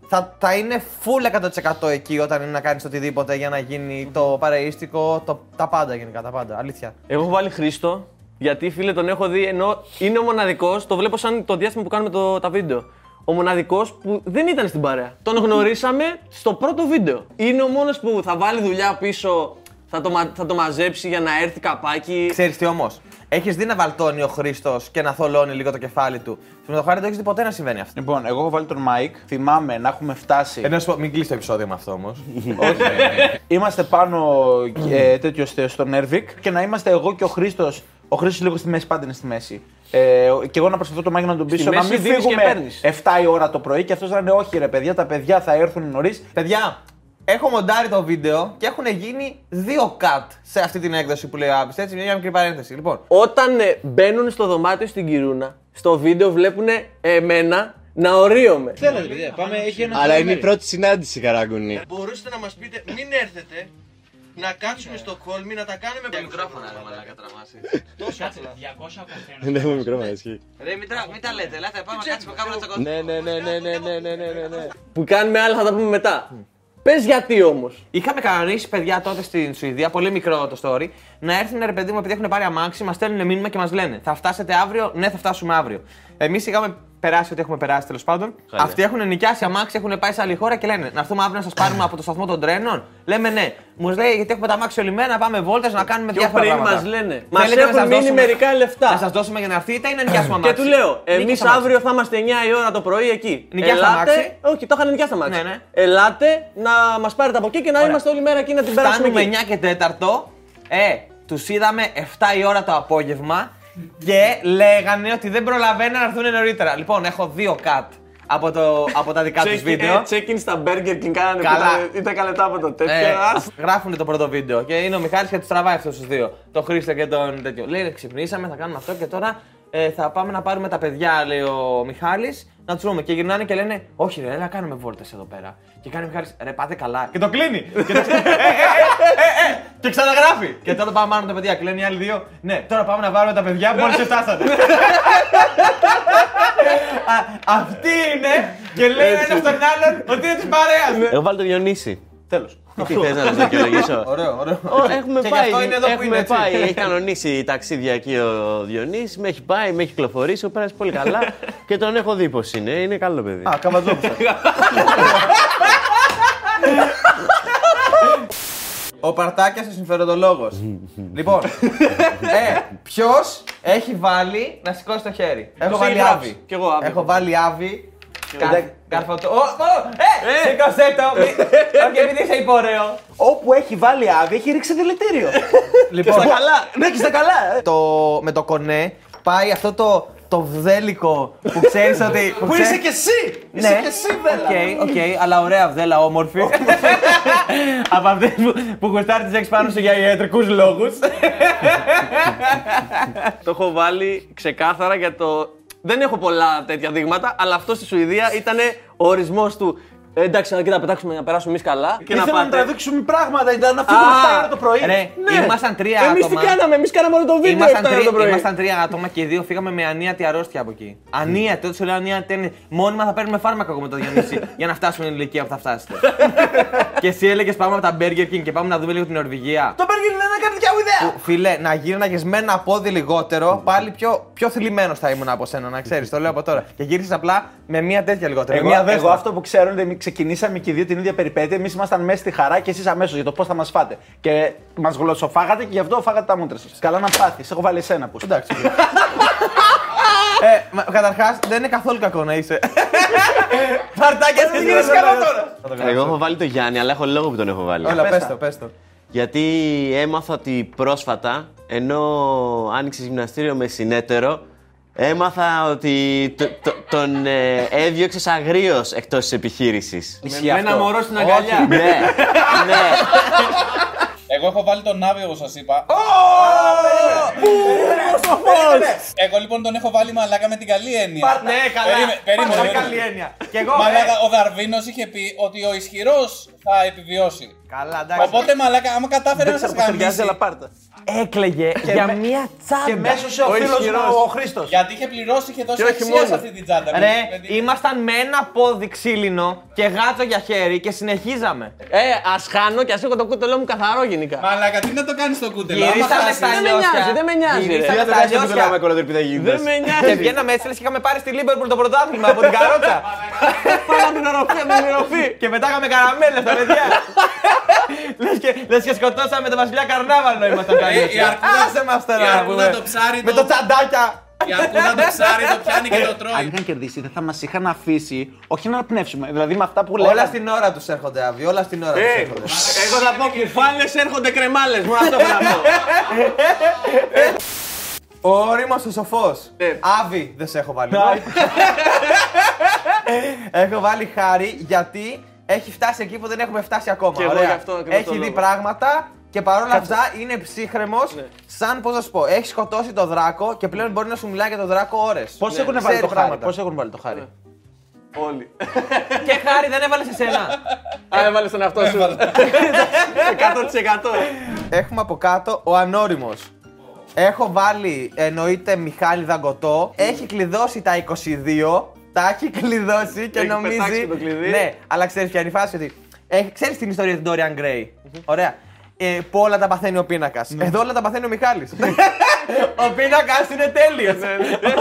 θα, θα είναι full 100% εκεί όταν είναι να κάνεις οτιδήποτε για να γίνει το παρεΐστικο, το, τα πάντα γενικά, τα πάντα. Αλήθεια. Εγώ έχω βάλει Χρήστο, γιατί φίλε τον έχω δει ενώ είναι ο μοναδικός, το βλέπω σαν το διάστημα που κάνουμε το, τα βίντεο. Ο μοναδικός που δεν ήταν στην παρέα. Τον γνωρίσαμε στο πρώτο βίντεο. Είναι ο μόνος που θα βάλει δουλειά πίσω, θα το, μα- θα το μαζέψει για να έρθει καπάκι. Ξέρεις τι όμως; Έχεις δει να βαλτώνει ο Χρήστος και να θολώνει λίγο το κεφάλι του. Με το Χάρη δεν έχεις δει ποτέ να συμβαίνει αυτό. Λοιπόν, εγώ έχω βάλει τον Μάικ. Θυμάμαι να έχουμε φτάσει. Ε, να σου πω, μην κλείσει το επεισόδιο με αυτό όμως. Είμαστε πάνω ε, τέτοιο στο- στο Νέρβικ και να είμαστε εγώ και ο Χρήστος. Ο Χρήστος λίγο στη μέση, πάντα είναι στη μέση. Ε, και εγώ να προσπαθώ το Μάικ να τον πείσω να μέση μην δίνεις και φύγουμε παίρνεις. 7 η ώρα το πρωί και αυτός να είναι όχι ρε παιδιά, τα παιδιά θα έρθουν νωρίς. Παιδιά, Έχω μοντάρει το βίντεο και έχουν γίνει δύο cut σε αυτή την έκδοση που λέει Άπιστ. Έτσι, μια μικρή παρένθεση. Λοιπόν. Όταν ε, μπαίνουν στο δωμάτιο στην Κυρούνα, στο βίντεο βλέπουν εμένα να ορίομαι. Θέλω, παιδιά, πάμε, έχει ένα. Αλλά είναι η πρώτη συνάντηση, καράγκουνι. Μπορούσατε να μας πείτε, μην έρθετε, να κάτσουμε στο κόλμη, να τα κάνουμε πολύ. Μικρόφωνα, ρε μαλάκα τραμάσει. Τόσο Κάτσε, 200. Δεν έχουμε μικρόφωνα, ισχύει. Ρε, μην τα λέτε, ελάτε, πάμε να κάτσουμε κάπου να τσακωθούμε. Ναι, ναι, ναι, ναι, ναι, ναι, ναι, ναι. Που κάνουμε άλλα θα τα πούμε μετά. Πες γιατί όμως. Είχαμε κανονίσει παιδιά τότε στην Σουηδία, πολύ μικρό το story, να έρθουν ρε παιδί μου επειδή έχουν πάρει αμάξι, μας στέλνουν μήνυμα και μας λένε Θα φτάσετε αύριο, ναι, θα φτάσουμε αύριο. Εμείς είχαμε περάσει ό,τι έχουμε περάσει τέλος πάντων. Αυτοί έχουν νοικιάσει αμάξι, έχουν πάει σε άλλη χώρα και λένε Να έρθουμε αύριο να σας πάρουμε από το σταθμό των τρένων. Λέμε ναι. Μου λέει γιατί έχουμε τα αμάξι όλη μέρα, να πάμε βόλτες να κάνουμε Πιο διάφορα πριν πράγματα. μας λένε. Μας Θέλετε να σας έχουν μείνει δώσουμε- μερικά Να λεφτά. σας δώσουμε για να έρθετε ή να νοικιάσουμε Και αμάξι. του λέω, εμείς Νίκης αμάξι. αύριο θα είμαστε 9 η ώρα το πρωί εκεί. Νοικιάστε αμάξι. Όχι, το είχαν νοικιάσει αμάξι. Ναι, ναι. Ελάτε να μας πάρετε από εκεί και να είμαστε όλη μέρα εκεί να την περάσουμε. Φτάνουμε εκεί. 9 και 4. Ε, τους είδαμε 7 η ώρα το απόγευμα και λέγανε ότι δεν προλαβαίνουν να έρθουν νωρίτερα. Λοιπόν, έχω δύο cut από, το, από τα δικά τους Check- βίντεο. ε, Check-in στα Burger King κάνανε Καλά. που ήταν- ήταν λεπτά από το τέτοιο. Ε, Ας. γράφουν το πρώτο βίντεο και είναι ο Μιχάλης και τους τραβάει αυτούς τους δύο. Το Χρήστο και τον τέτοιο. Λέει, ξυπνήσαμε, θα κάνουμε αυτό και τώρα ε, θα πάμε να πάρουμε τα παιδιά, λέει ο Μιχάλης, να τους βρούμε. Και γυρνάνε και λένε, Όχι, ρε, έλα κάνουμε βόλτες εδώ πέρα. Και κάνει ο Μιχάλης, ρε, πάτε καλά. Και το κλείνει. και, το... ε, ε, ε, ε, ε, και ξαναγράφει. και τώρα πάμε πάνω τα παιδιά. Και λένε οι άλλοι δύο, Ναι, τώρα πάμε να βάλουμε τα παιδιά μόλις φτάσατε. Α, Αυτή είναι και λέει ένας στον άλλον ότι είναι της παρέας. Εγώ βάλω το Διονύση. Τέλος. Τι θες να το δικαιολογήσω; Ωραίο, ωραίο. Ω, Έχουμε Και γι' πάει, αυτό είναι εδώ που έχουμε είναι, έτσι. πάει, έχει κανονίσει ταξίδια εκεί ο Διονύσης, με έχει πάει, με έχει κυκλοφορήσει, ο πέρασε πολύ καλά και τον έχω δει πως είναι, είναι καλό παιδί. Α, καβατζόπουσα. Ο Παρτάκιας ο συμφεροντολόγος. λοιπόν, ε, ποιος έχει βάλει να σηκώσει το χέρι; Έχω Τους βάλει έχει γράψει. Άβη. Κι εγώ Άβη. Έχω βάλει Άβη. Κα- Καρφωτό. Ω, ω, Ε, σήκωσέ το. μη- Όχι, επειδή είσαι υπορρέο. Όπου έχει βάλει άδεια, έχει ρίξει δηλητήριο. Λοιπόν, καλά. Ναι, και στα καλά. το, με το κονέ πάει αυτό το, το βδέλικο που ξέρεις ότι. Που είσαι κι εσύ. Ναι, Είσαι κι εσύ, βέλα. Οκ, οκ, αλλά ωραία βδέλα, όμορφη. Από αυτές που, που γουστάρει τις έχει πάνω σου για ιατρικούς λόγους. Το έχω βάλει ξεκάθαρα για το. Δεν έχω πολλά τέτοια δείγματα, αλλά αυτό στη Σουηδία ήταν ο ορισμός του. «Ε, εντάξει, να να πετάξουμε να περάσουμε εμείς καλά. Και να Ήθελα να πάτε. τραβήξουμε πράγματα, ήταν να φύγουμε 7 ώρα το πρωί. Ρε, ήμασταν τρία Εμείς άτομα. τι κάναμε, εμείς κάναμε όλο το βίντεο Ήμασταν, 7 ώρα το τρία, πρωί. ήμασταν τρία άτομα και οι δύο φύγαμε με ανίατη αρρώστια από εκεί. Ανίατη, τότε σου λέω ανίατη είναι. Μόνιμα θα παίρνουμε φάρμακα εγώ με το Διονύση για να φτάσουμε στην ηλικία που θα φτάσετε. και εσύ έλεγες πάμε από τα Burger King και πάμε να δούμε λίγο την Νορβηγία. Το Μπέργκερ δεν έκανε δικιά μου ιδέα. Που, Φίλε, να γύρναγες με ένα πόδι λιγότερο, πάλι πιο, πιο θλιμμένος θα ήμουν από σένα, να ξέρεις. Το λέω από τώρα. Και γύρισες απλά με μία τέτοια λιγότερο. Εγώ, με μία εγώ δέστα. αυτό που ξέρω είναι ότι ξεκινήσαμε και οι δύο την ίδια περιπέτεια. Εμείς ήμασταν μέσα στη χαρά και εσείς αμέσως για το πώς θα μας φάτε. Και μας γλωσσοφάγατε και γι' αυτό φάγατε τα μούτρα σας. Καλά να πάθεις. Έχω βάλει εσένα που. Εντάξει. Ε, Καταρχάς, δεν είναι καθόλου κακό να είσαι. Παρτάκια, δεν γίνεσαι καλά τώρα. Εγώ έχω βάλει το Γιάννη, αλλά έχω λόγο που τον έχω βάλει. Όλα, πες το, πες το. Γιατί έμαθα ότι πρόσφατα, ενώ άνοιξες γυμναστήριο με συνέτερο, έμαθα ότι το- το- τον ε, έδιωξες αγρίως εκτός της επιχείρησης. Με ένα μωρό στην αγκαλιά. ναι, ναι. Εγώ έχω βάλει τον Άβη, όπως σας είπα. Εγώ λοιπόν τον έχω βάλει μαλάκα με την καλή έννοια. Ναι, καλά. Περίμε- περίμενε, Πολύ περίμενε. καλή έννοια. Και εγώ, Μαλάκα, ε, ο Γαρβίνο είχε πει ότι ο ισχυρός θα επιβιώσει. Καλά, εντάξει. Οπότε μαλάκα, άμα κατάφερε να σας Ταιριάζει, γαμίσει. Αλλά πάρτα. Έκλαιγε για με- μία τσάντα. Και μέσω σε ο φίλος μου ο Χρήστος. Γιατί είχε πληρώσει, είχε δώσει Και όχι αξία μόνο. σε αυτή την τσάντα. Ρε, παιδί. ήμασταν με ένα πόδι ξύλινο και γάτο για χέρι και συνεχίζαμε. Ε, ας χάνω και ας έχω το κούτελό μου καθαρό γενικά. Μαλάκα, τι να το κάνεις στο κούτελο. άμα Γυρίσαμε χάσεις- στα Δεν με λιώσια. νοιάζει, δεν με νοιάζει, ρε. Γυρίσαμε Δεν στα θα λιώσια. με κολοτρυπίδα γίνεται. Δεν με Και νοιάζει. βγαίναμε έτσι, λες και είχαμε πάρει στη Λίμπερπουλ το πρωτάθλημα από την καρότσα. Πάμε από την οροφή, από την οροφή. και μετά είχαμε καραμέλες τα παιδιά. λες, και, λες και σκοτώσαμε τον Βασιλιά Καρνάβαλο ήμασταν καλοί. Ε, η αρκούδα- Άσε μας τώρα η να αρκούδα πούμε. το ψάρι Με το- το τσαντάκια. Η αρκούδα το ψάρι, το πιάνει και το Αν τρώει. είχαν κερδίσει, δεν θα μας είχαν αφήσει όχι να πνεύσουμε. Δηλαδή με αυτά που λέγανε. Όλα στην ώρα τους έρχονται, Άβη. Όλα στην ώρα τους Ε, έρχονται. Εγώ θα πω κουφάλες έρχονται κρεμάλες. Μόνο αυτό θέλω να πω. Ο Ρήμος ο Σοφός. Ε. Άβη δεν σε έχω βάλει. έχω βάλει χάρη γιατί έχει φτάσει εκεί που δεν έχουμε φτάσει ακόμα. Και εγώ Ωραία. γι' αυτό ακριβώς έχει το δει λόγο. πράγματα και παρόλα αυτά είναι ψύχρεμος. Σαν πώς να σου πω, έχει σκοτώσει το δράκο και πλέον μπορεί να σου μιλάει για τον δράκο ώρες. Πώς έχουν βάλει το χάρι. Πώς έχουν βάλει το χάρι; Όλοι. Και χάρη δεν έβαλες εσένα. Α, έβαλες τον εαυτό σου. 100%. Έχουμε από κάτω ο ανώριμος. Έχω βάλει, εννοείται, Μιχάλη Δαγκωτό. Έχει κλειδώσει τα 22. Τα έχει κλειδώσει και Έχει νομίζει. πετάξει και το κλειδί. Ναι, αλλά ξέρεις ποια είναι η φάση ότι. Έχει, ξέρεις την ιστορία του Dorian Gray; Ωραία. Ε, που όλα τα παθαίνει ο πίνακας. Εδώ όλα τα παθαίνει ο Μιχάλης. ο πίνακας είναι τέλειος.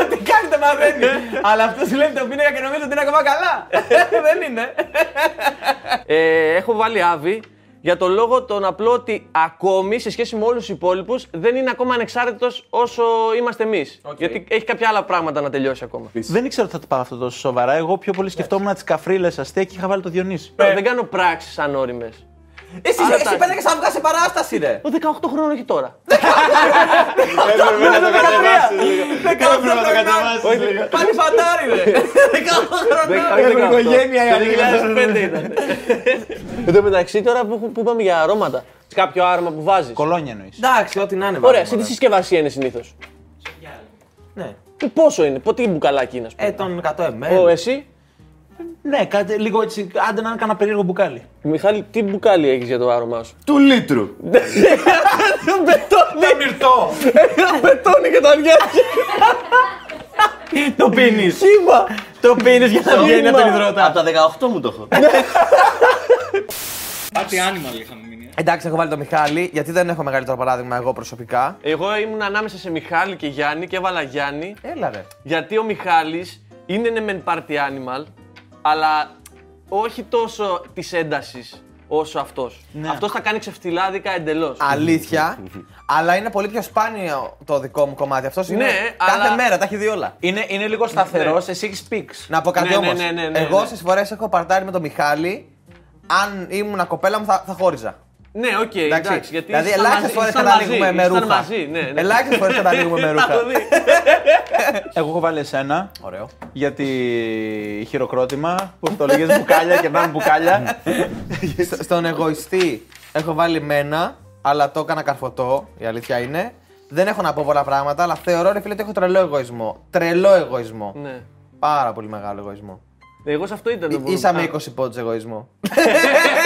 Ό,τι κάνει το μαθαίνει. αλλά αυτός σου λέει το πίνακα και νομίζω ότι είναι ακόμα καλά. Δεν είναι. Ε, έχω βάλει άβη για το λόγο τον απλό ότι ακόμη σε σχέση με όλους τους υπόλοιπους δεν είναι ακόμα ανεξάρτητος όσο είμαστε εμείς. Γιατί έχει κάποια άλλα πράγματα να τελειώσει ακόμα. Δεν ήξερα ότι θα το πάω αυτό τόσο σοβαρά. Εγώ πιο πολύ σκεφτόμουν τις καφρίλες αστεία και είχα βάλει το Διονύση. Ε, δεν κάνω πράξεις ανώριμες. Εσύ, Άρα εσύ τα- πέταγε σαν βγάζει σε παράσταση, ρε. Ο 18 χρόνων έχει τώρα. Έπρεπε να το κατεβάσεις λίγο. Έπρεπε να το κατεβάσεις λίγο. Πάλι φαντάρι, ρε. 18 Όχι 18. οικογένεια η Το αλήθεια. 2005 ήταν. Εν τω μεταξύ τώρα που, που είπαμε για αρώματα. Κάποιο άρωμα που βάζεις; Κολόνια εννοείς. Εντάξει, ό,τι να είναι. Ωραία, βάλουμε, σε τι ρε. συσκευασία είναι συνήθως; Ναι. Πόσο είναι, πο- τι μπουκαλάκι είναι, ας Ε, πούμε; τον 100 ml. Ο, εσύ, Ναι, κάτι λίγο έτσι. Άντε να είναι κανένα περίεργο μπουκάλι. Μιχάλη, τι μπουκάλι έχεις για το άρωμά σου; Του λίτρου. Δεν μυρτώ! Πετώνει και τα νιώθει. Το πίνεις. Σήμα. Το πίνεις για να βγαίνει από τον υδρότα. Από τα 18 μου το έχω. Party animal είχαμε μείνει. ε. Εντάξει, έχω βάλει το Μιχάλη, γιατί δεν έχω μεγαλύτερο παράδειγμα εγώ προσωπικά. Εγώ ήμουν ανάμεσα σε Μιχάλη και Γιάννη και έβαλα Γιάννη. Έλα ρε. Γιατί ο Μιχάλης είναι ναι μεν party animal, αλλά όχι τόσο της έντασης όσο αυτός. Ναι. Αυτός θα κάνει ξεφτιλάδικα εντελώς. Αλήθεια, αλλά είναι πολύ πιο σπάνιο το δικό μου κομμάτι. Αυτός είναι Ναι, κάθε αλλά- μέρα, τα έχει δει όλα. Είναι, είναι λίγο σταθερός, εσύ έχεις πίξ. Να πω κάτι Ναι, ναι, όμως. ναι, ναι, ναι, Εγώ ναι. στι φορές έχω παρτάρει με τον Μιχάλη. Αν ήμουν κοπέλα μου θα, θα χώριζα. Ναι, οκ, εντάξει. γιατί δηλαδή, ήσασταν ελάχιστες μαζί- φορές ήσασταν καταλήγουμε μαζί, με ήσασταν ρούχα. μαζί, ναι, ναι. Ελάχιστες φορές καταλήγουμε με ρούχα. Το δει. Εγώ έχω βάλει εσένα Ωραίο. γιατί χειροκρότημα που το λέγες μπουκάλια και να μπουκάλια. Σ- Στον εγωιστή έχω βάλει μένα, αλλά το έκανα καρφωτό, η αλήθεια είναι. Δεν έχω να πω πολλά πράγματα, αλλά θεωρώ ρε φίλε ότι έχω τρελό εγωισμό. Τρελό εγωισμό. Ναι. Πάρα πολύ μεγάλο εγωισμό. Εγώ σε αυτό ήταν το Ή- πρόβλημα. Ίσα με 20 πόντους εγωισμό.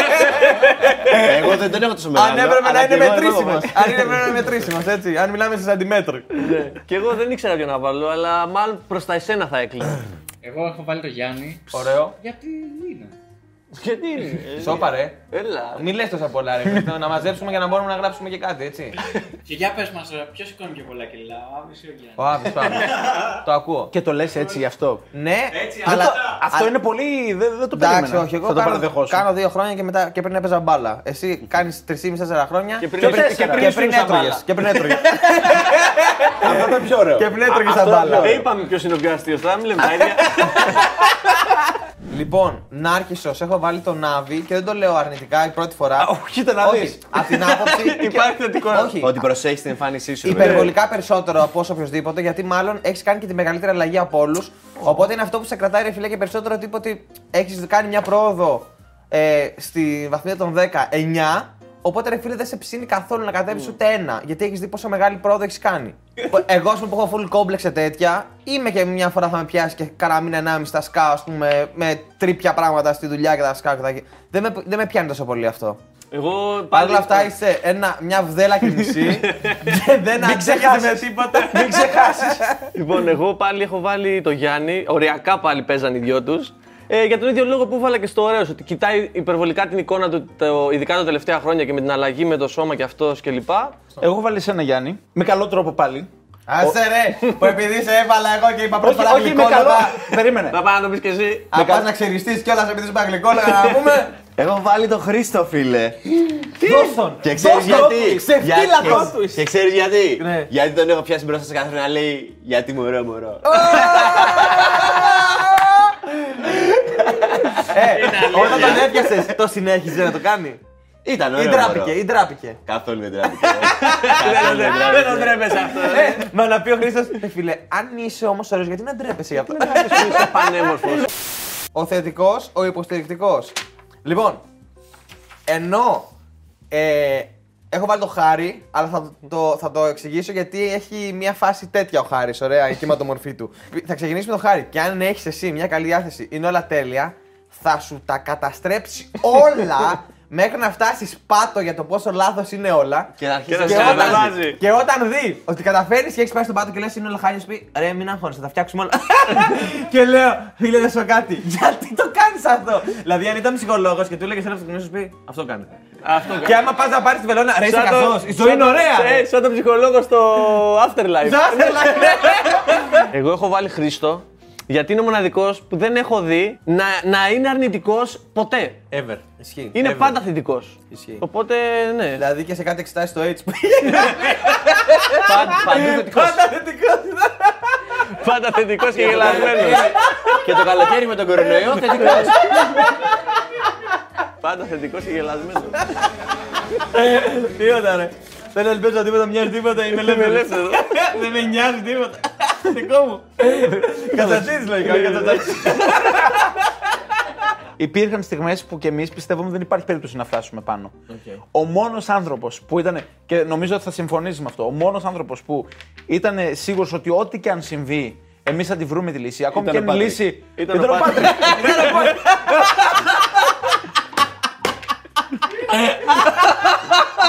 Εγώ δεν τον έχω τόσο μεγάλο. Αν έπρεπε να αλλά είναι και εγώ μετρήσιμος. είμαι Αν είναι πρέπει να είναι μετρήσιμος, έτσι. Αν μιλάμε σε σαντιμέτρου. Ναι. Και εγώ δεν ήξερα ποιο να βάλω, αλλά μάλλον προς τα εσένα θα έκλεινα. Εγώ έχω βάλει το Γιάννη. Ωραίο. Γιατί είναι. Γιατί είναι. Σώπα ρε. Έλα. Μην λες τόσα πολλά ρε. Χριστό, να μαζέψουμε για να μπορούμε να γράψουμε και κάτι, έτσι. Και για πες μας, ποιος σηκώνει πιο πολλά κιλά, ο Άβης ή ο Γιάννης; Ο Άβης, πάμε. Το ακούω. Και το λες έτσι γι' αυτό. Ναι, αλλά. Αυτό α- είναι πολύ. Δεν, δεν το περίμενα. Εντάξει, όχι. Εγώ Θα το κάνω, παραδεχόσουν. κάνω δύο χρόνια και, μετά, και πριν έπαιζα μπάλα. Εσύ κάνεις 3,5-4 χρόνια Και πριν και πριν, τέσσερα. και πριν ήσουν έτρωγες. μπάλα. Και πριν έτρωγες. Αυτό ήταν πιο ωραίο. Και πριν έτρωγες στα μπάλα. Δεν είπαμε ποιος είναι ο πιο αστείο τώρα, μην λέμε τα ίδια. Λοιπόν, Νάρχισο, έχω βάλει τον Νάβη και δεν το λέω αρνητικά η πρώτη φορά. όχι, κοίτα να δεις. Από την άποψη. Υπάρχει θετικό. Όχι. Ότι προσέχεις την εμφάνισή σου. ρε. Υπερβολικά περισσότερο από όσο οποιοδήποτε, γιατί μάλλον έχεις κάνει και τη μεγαλύτερη αλλαγή από όλους. Οπότε είναι αυτό που σε κρατάει, ρε φίλε, και περισσότερο τύπο ότι έχεις κάνει μια πρόοδο ε, στη βαθμίδα των 10, 9. Οπότε ρε φίλε δεν σε ψήνει καθόλου να κατέβεις ούτε ένα. Γιατί έχεις δει πόσο μεγάλη πρόοδο έχεις κάνει. Εγώ, ας πούμε, που έχω full complex σε τέτοια, είμαι και μια φορά θα με πιάσει και κάνα μήνα ενάμιση θα σκάω, ας πούμε, με τρίπια πράγματα στη δουλειά και θα σκάω και θα. Δεν με, δεν με πιάνει τόσο πολύ αυτό. Εγώ Παρ' όλα αυτά είσαι ένα, μια βδέλα και μισή και δεν αντέχεσαι με τίποτα. Μην ξεχάσεις. Λοιπόν, εγώ πάλι έχω βάλει το Γιάννη. Οριακά πάλι παίζαν οι δυο τους. Ε, για τον ίδιο λόγο που έβαλα και στο ωραίο, ότι κοιτάει υπερβολικά την εικόνα του, το, ειδικά τα τελευταία χρόνια και με την αλλαγή με το σώμα και αυτός κλπ. Εγώ έχω βάλει εσένα Γιάννη. Με καλό τρόπο πάλι. Άσε ρε, που επειδή σε έβαλα εγώ και είπα πρώτη όχι, φορά όχι, με καλό. γλυκόλογα. Περίμενε. Να πάει να το πεις και εσύ. Αν πας να ξεριστείς κιόλας επειδή σου είπα γλυκόλογα να πούμε. Έχω βάλει τον Χρήστο, φίλε. Δώσ' τον. Και ξέρεις Δώσ' τον. γιατί; Ξεφτύλακος. Για- Και ξέρεις γιατί; Ναι. Γιατί τον έχω πιάσει μπροστά σε κάθε να λέει Γιατί μωρό, μωρό. Ε, όταν τον έπιασες, το συνέχιζε να το κάνει; Ήταν Ή ωραίο. ντράπηκε, μωρό. ή ντράπηκε. Καθόλου δεν τράπηκε. Καθόλου δεν Δεν τράπηκε. τον τρέπεσαι αυτό. Ε, Μα να πει ο Χρήστος, «Ε, φίλε, αν είσαι όμως ωραίος, γιατί να ντρέπεσαι γι' αυτό; Είσαι πανέμορφος. Ο θετικός, ο υποστηρικτικός. Λοιπόν, ενώ ε, Έχω βάλει το χάρι, αλλά θα το, θα το εξηγήσω γιατί έχει μια φάση τέτοια ο χάρης. Ωραία, η κυματομορφή του. Θα ξεκινήσει με το χάρι. Και αν έχεις εσύ μια καλή διάθεση, είναι όλα τέλεια, θα σου τα καταστρέψει όλα μέχρι να φτάσεις πάτο για το πόσο λάθος είναι όλα. Και να αρχίσεις Και να να σε σε αλλάζει. αλλάζει. Και όταν δει ότι καταφέρει και έχεις πάει στον πάτο και λες είναι όλα χάλια, σου πει ρε, μην αγχώνεσαι, θα τα φτιάξουμε όλα. και λέω, φίλε, να σου πω κάτι. Γιατί το κάνεις αυτό; δηλαδή, αν ήταν ψυχολόγος και του έλεγες ένα αυτοκίνητο, σου πει αυτό κάνει. Αυτό Και άμα πας να πάρεις τη βελόνα, ρε, είσαι Σαν το- καθώ. Η ζωή είναι σαν- ωραία. ε, Σαν τον ψυχολόγο στο Afterlife. Ζάχαρη, Εγώ έχω βάλει Χρήστο γιατί είναι ο μοναδικός που δεν έχω δει να, να είναι αρνητικός ποτέ. Ever. Ισχύει. Είναι πάντα θετικός. Ισχύει. Οπότε ναι. Δηλαδή και σε κάτι εξετάσει το AIDS που Πάντ- Παντού θετικός. Πάντα θετικός και γελασμένος. Και το καλοκαίρι με τον κορονοϊό θετικός. Πάντα θετικός και γελασμένος. Τίποτα, ρε. Δεν ελπίζω τίποτα, μοιάζει τίποτα, είμαι ελεύθερος. Δεν με νοιάζει τίποτα. Δικό μου. Κατατζής λογικά, κατατζής. Υπήρχαν στιγμές που και εμείς πιστεύουμε δεν υπάρχει περίπτωση να φτάσουμε πάνω. Ο μόνος άνθρωπος που ήταν. και νομίζω ότι θα συμφωνήσεις με αυτό. Ο μόνος άνθρωπος που ήταν σίγουρος ότι ό,τι και αν συμβεί, εμείς θα τη βρούμε τη λύση. Ακόμη Ήταν και ο αν η Πάτρικ. λύση. Ήταν ο Πάτρικ. Ήταν ο Πάτρικ.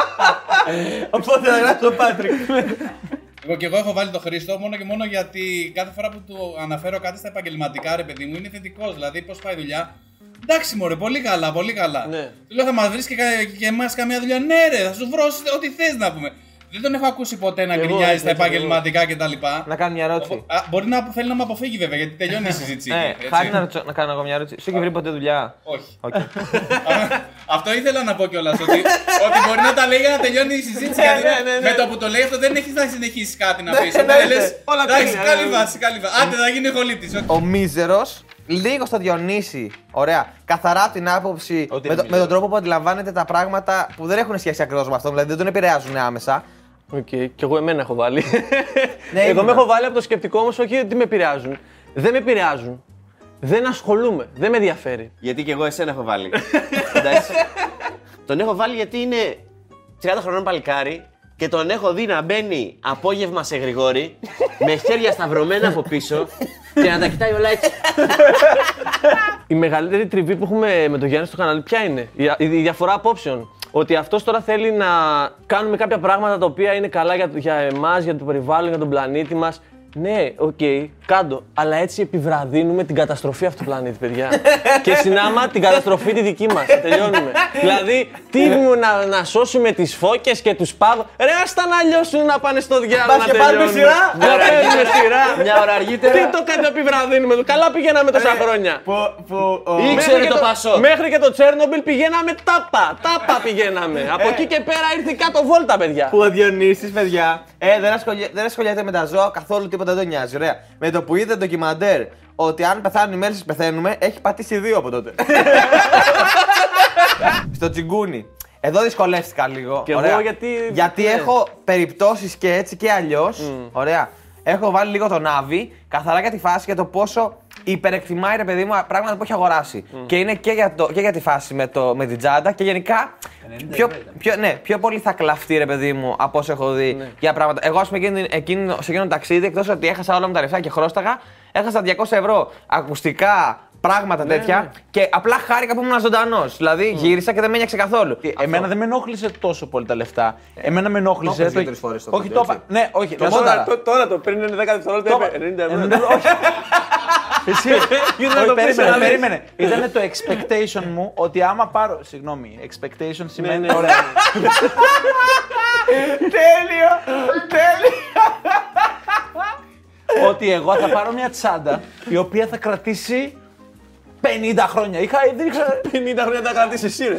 Οπότε θα γράψω ο Πάτρικ. Εγώ και εγώ έχω βάλει τον Χρήστο μόνο και μόνο γιατί κάθε φορά που του αναφέρω κάτι στα επαγγελματικά, ρε παιδί μου, είναι θετικός. Δηλαδή, πώς πάει η δουλειά. Εντάξει, μωρέ, πολύ καλά, πολύ καλά. Ναι. Του λέω, θα μας βρεις και, κα- και εμάς καμία δουλειά. Ναι, ρε, θα σου βρω ό,τι θες να πούμε. Δεν τον έχω ακούσει ποτέ να εγώ, γκρινιάζει έτσι, στα έτσι, επαγγελματικά κτλ. Να κάνω μια ερώτηση. Α, Μπορεί να θέλει να με αποφύγει βέβαια γιατί τελειώνει η συζήτηση. Ε, έτσι. χάρη να, ρωτήσω- να κάνω εγώ μια ερώτηση. Σου έχει βρει ποτέ δουλειά; Όχι. αυτό ήθελα να πω κιόλας. Ότι, ότι μπορεί να τα λέει για να τελειώνει η συζήτηση. γιατί με το που το λέει αυτό δεν έχεις να συνεχίσεις κάτι να πεις. Οπότε εννοείται. λες. Όλα Εντάξει, τέλεια, καλή ναι. βάση, καλή βάση. Άντε να γίνει χολίτης. Ο μίζερος, λίγο στο Διονύση. Ωραία. Καθαρά από την άποψη Ότι με, είναι το- με τον τρόπο που αντιλαμβάνεται τα πράγματα που δεν έχουν σχέση ακριβώς με αυτό. Δηλαδή δεν τον επηρεάζουν άμεσα. Οκ, και εγώ εμένα έχω βάλει. Ναι, εγώ ήμουνα. με έχω βάλει από το σκεπτικό όμως όχι ότι με επηρεάζουν. Δεν με επηρεάζουν. Δεν ασχολούμαι. Δεν με ενδιαφέρει. Γιατί και εγώ εσένα έχω βάλει. Εντάξει. Τον έχω βάλει γιατί είναι 30 χρονών παλικάρι και τον έχω δει να μπαίνει απόγευμα σε Γρηγόρη με χέρια σταυρωμένα από πίσω και να τα κοιτάει όλα έτσι. Η μεγαλύτερη τριβή που έχουμε με τον Γιάννη στο κανάλι ποια είναι; Η, η διαφορά απόψεων. Ότι αυτός τώρα θέλει να κάνουμε κάποια πράγματα τα οποία είναι καλά για, για εμάς, για το περιβάλλον, για τον πλανήτη μας. Ναι, οκ, κάντο. Αλλά έτσι επιβραδύνουμε την καταστροφή αυτού του πλανήτη, παιδιά. και συνάμα την καταστροφή τη δική μας. Τελειώνουμε. δηλαδή, τι μου να, να σώσουμε τις φώκες και τους πάγους; Ρε, ας τα να λιώσουν να πάνε στο διάλογο. Πας να και πάρουμε τελειώνουμε. σειρά. Να παίρνουμε σειρά. Μια ώρα αργότερα. Τι το κάτι επιβραδύνουμε. Καλά πηγαίναμε τόσα χρόνια. Που, που, ο... Ήξερε Μέχρι το και Πασόκ. Μέχρι και το Τσέρνομπιλ πηγαίναμε τάπα. Τάπα πηγαίναμε. Από εκεί και πέρα ήρθε κάτω βόλτα, παιδιά. που ο Διονύσης, παιδιά, ε, δεν, ασχολεί, δεν ασχολιέται με τα ζώα καθόλου τίποτα δεν τον νοιάζει. Ωραία. Με το που είδε ντοκιμαντέρ ότι αν πεθάνουν οι μέλισσε πεθαίνουμε, έχει πατήσει δύο από τότε. Στο τσιγκούνι. Εδώ δυσκολεύτηκα λίγο. Κι εγώ ωραία. γιατί- Γιατί ναι. έχω περιπτώσεις και έτσι και αλλιώς. Ωραία. Έχω βάλει λίγο τον Άβη, καθαρά για τη φάση για το πόσο υπερεκτιμάει ρε παιδί μου πράγματα που έχει αγοράσει. Και είναι και για, το, και για τη φάση με, το, με την τσάντα και γενικά. Πιο, πιο, ναι, πιο πολύ θα κλαφτεί ρε παιδί μου από όσο έχω δει Ναι. για πράγματα. Εγώ, ας πούμε, εκείνη, εκείνη, σε εκείνο το ταξίδι, εκτός ότι έχασα όλα μου τα λεφτά και χρώσταγα, έχασα 200 ευρώ ακουστικά, πράγματα Ναι, τέτοια. Και απλά χάρηκα που ήμουν ζωντανός. Δηλαδή γύρισα και δεν με ένιωξε καθόλου. Εμένα δεν με ενόχλησε τόσο πολύ τα λεφτά. Εμένα με ενόχλησε. το είπες το- δύο-τρεις φορές το Όχι, βίντεο, το είπα. Ναι, όχι. Το να σου- μόνταρα. Τώρα, τώρα το πριν είναι 10 δευτερόλεπτα. Το είπε 90 ευρώ. Ε, όχι. Εσύ, Γύρω να όχι, το πεις, περίμενε, να δεις. περίμενε. Ήταν το expectation μου ότι άμα πάρω. Συγγνώμη, expectation σημαίνει. ναι, Ωραία. Τέλειο! Τέλειο! Ότι εγώ θα πάρω μια τσάντα η οποία θα κρατήσει 50 χρόνια. Είχα, δεν ήξερα. 50 χρόνια τα κρατήσεις εσύ, ρε.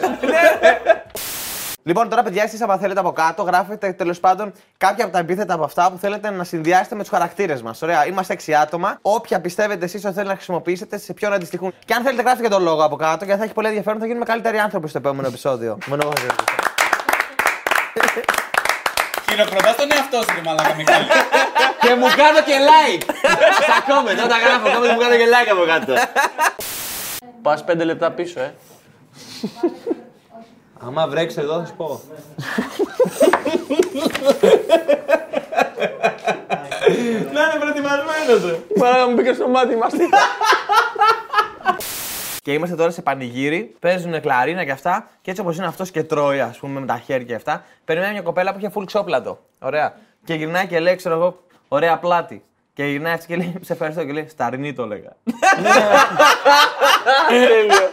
Λοιπόν, τώρα παιδιά, εσείς άμα θέλετε από κάτω, γράφετε τέλος πάντων κάποια από τα επίθετα από αυτά που θέλετε να συνδυάσετε με τους χαρακτήρες μας. Ωραία, είμαστε 6 άτομα. Όποια πιστεύετε εσείς ότι θέλετε να χρησιμοποιήσετε, σε ποιον αντιστοιχούν. Και αν θέλετε, γράφετε και τον λόγο από κάτω, γιατί θα έχει πολύ ενδιαφέρον, θα γίνουμε καλύτεροι άνθρωποι στο επόμενο επεισόδιο. Μόνο εγώ ξέρω. Χειροκροτάς τον εαυτό σου, ρε μαλάκα Μιχάλη. Και μου κάνω και like. Στα comment, όταν γράφω comment μου κάνω και like από κάτω. Πας 5 λεπτά πίσω, ε. Άμα βρέξεις εδώ θα σου πω. Να είναι προετοιμασμένος. Μαλάκα μου μπήκε στο μάτι μας. Και είμαστε τώρα σε πανηγύρι, παίζουν κλαρίνα και αυτά. Και έτσι όπως είναι αυτός και τρώει, ας πούμε, με τα χέρια και αυτά. Περιμένει μια κοπέλα που είχε full ξόπλατο. Ωραία. Και γυρνάει και λέει, ξέρω εγώ, ωραία πλάτη. Και γυρνάει έτσι και λέει, Σε ευχαριστώ και λέει, Σταρινή το έλεγα. Τέλειο.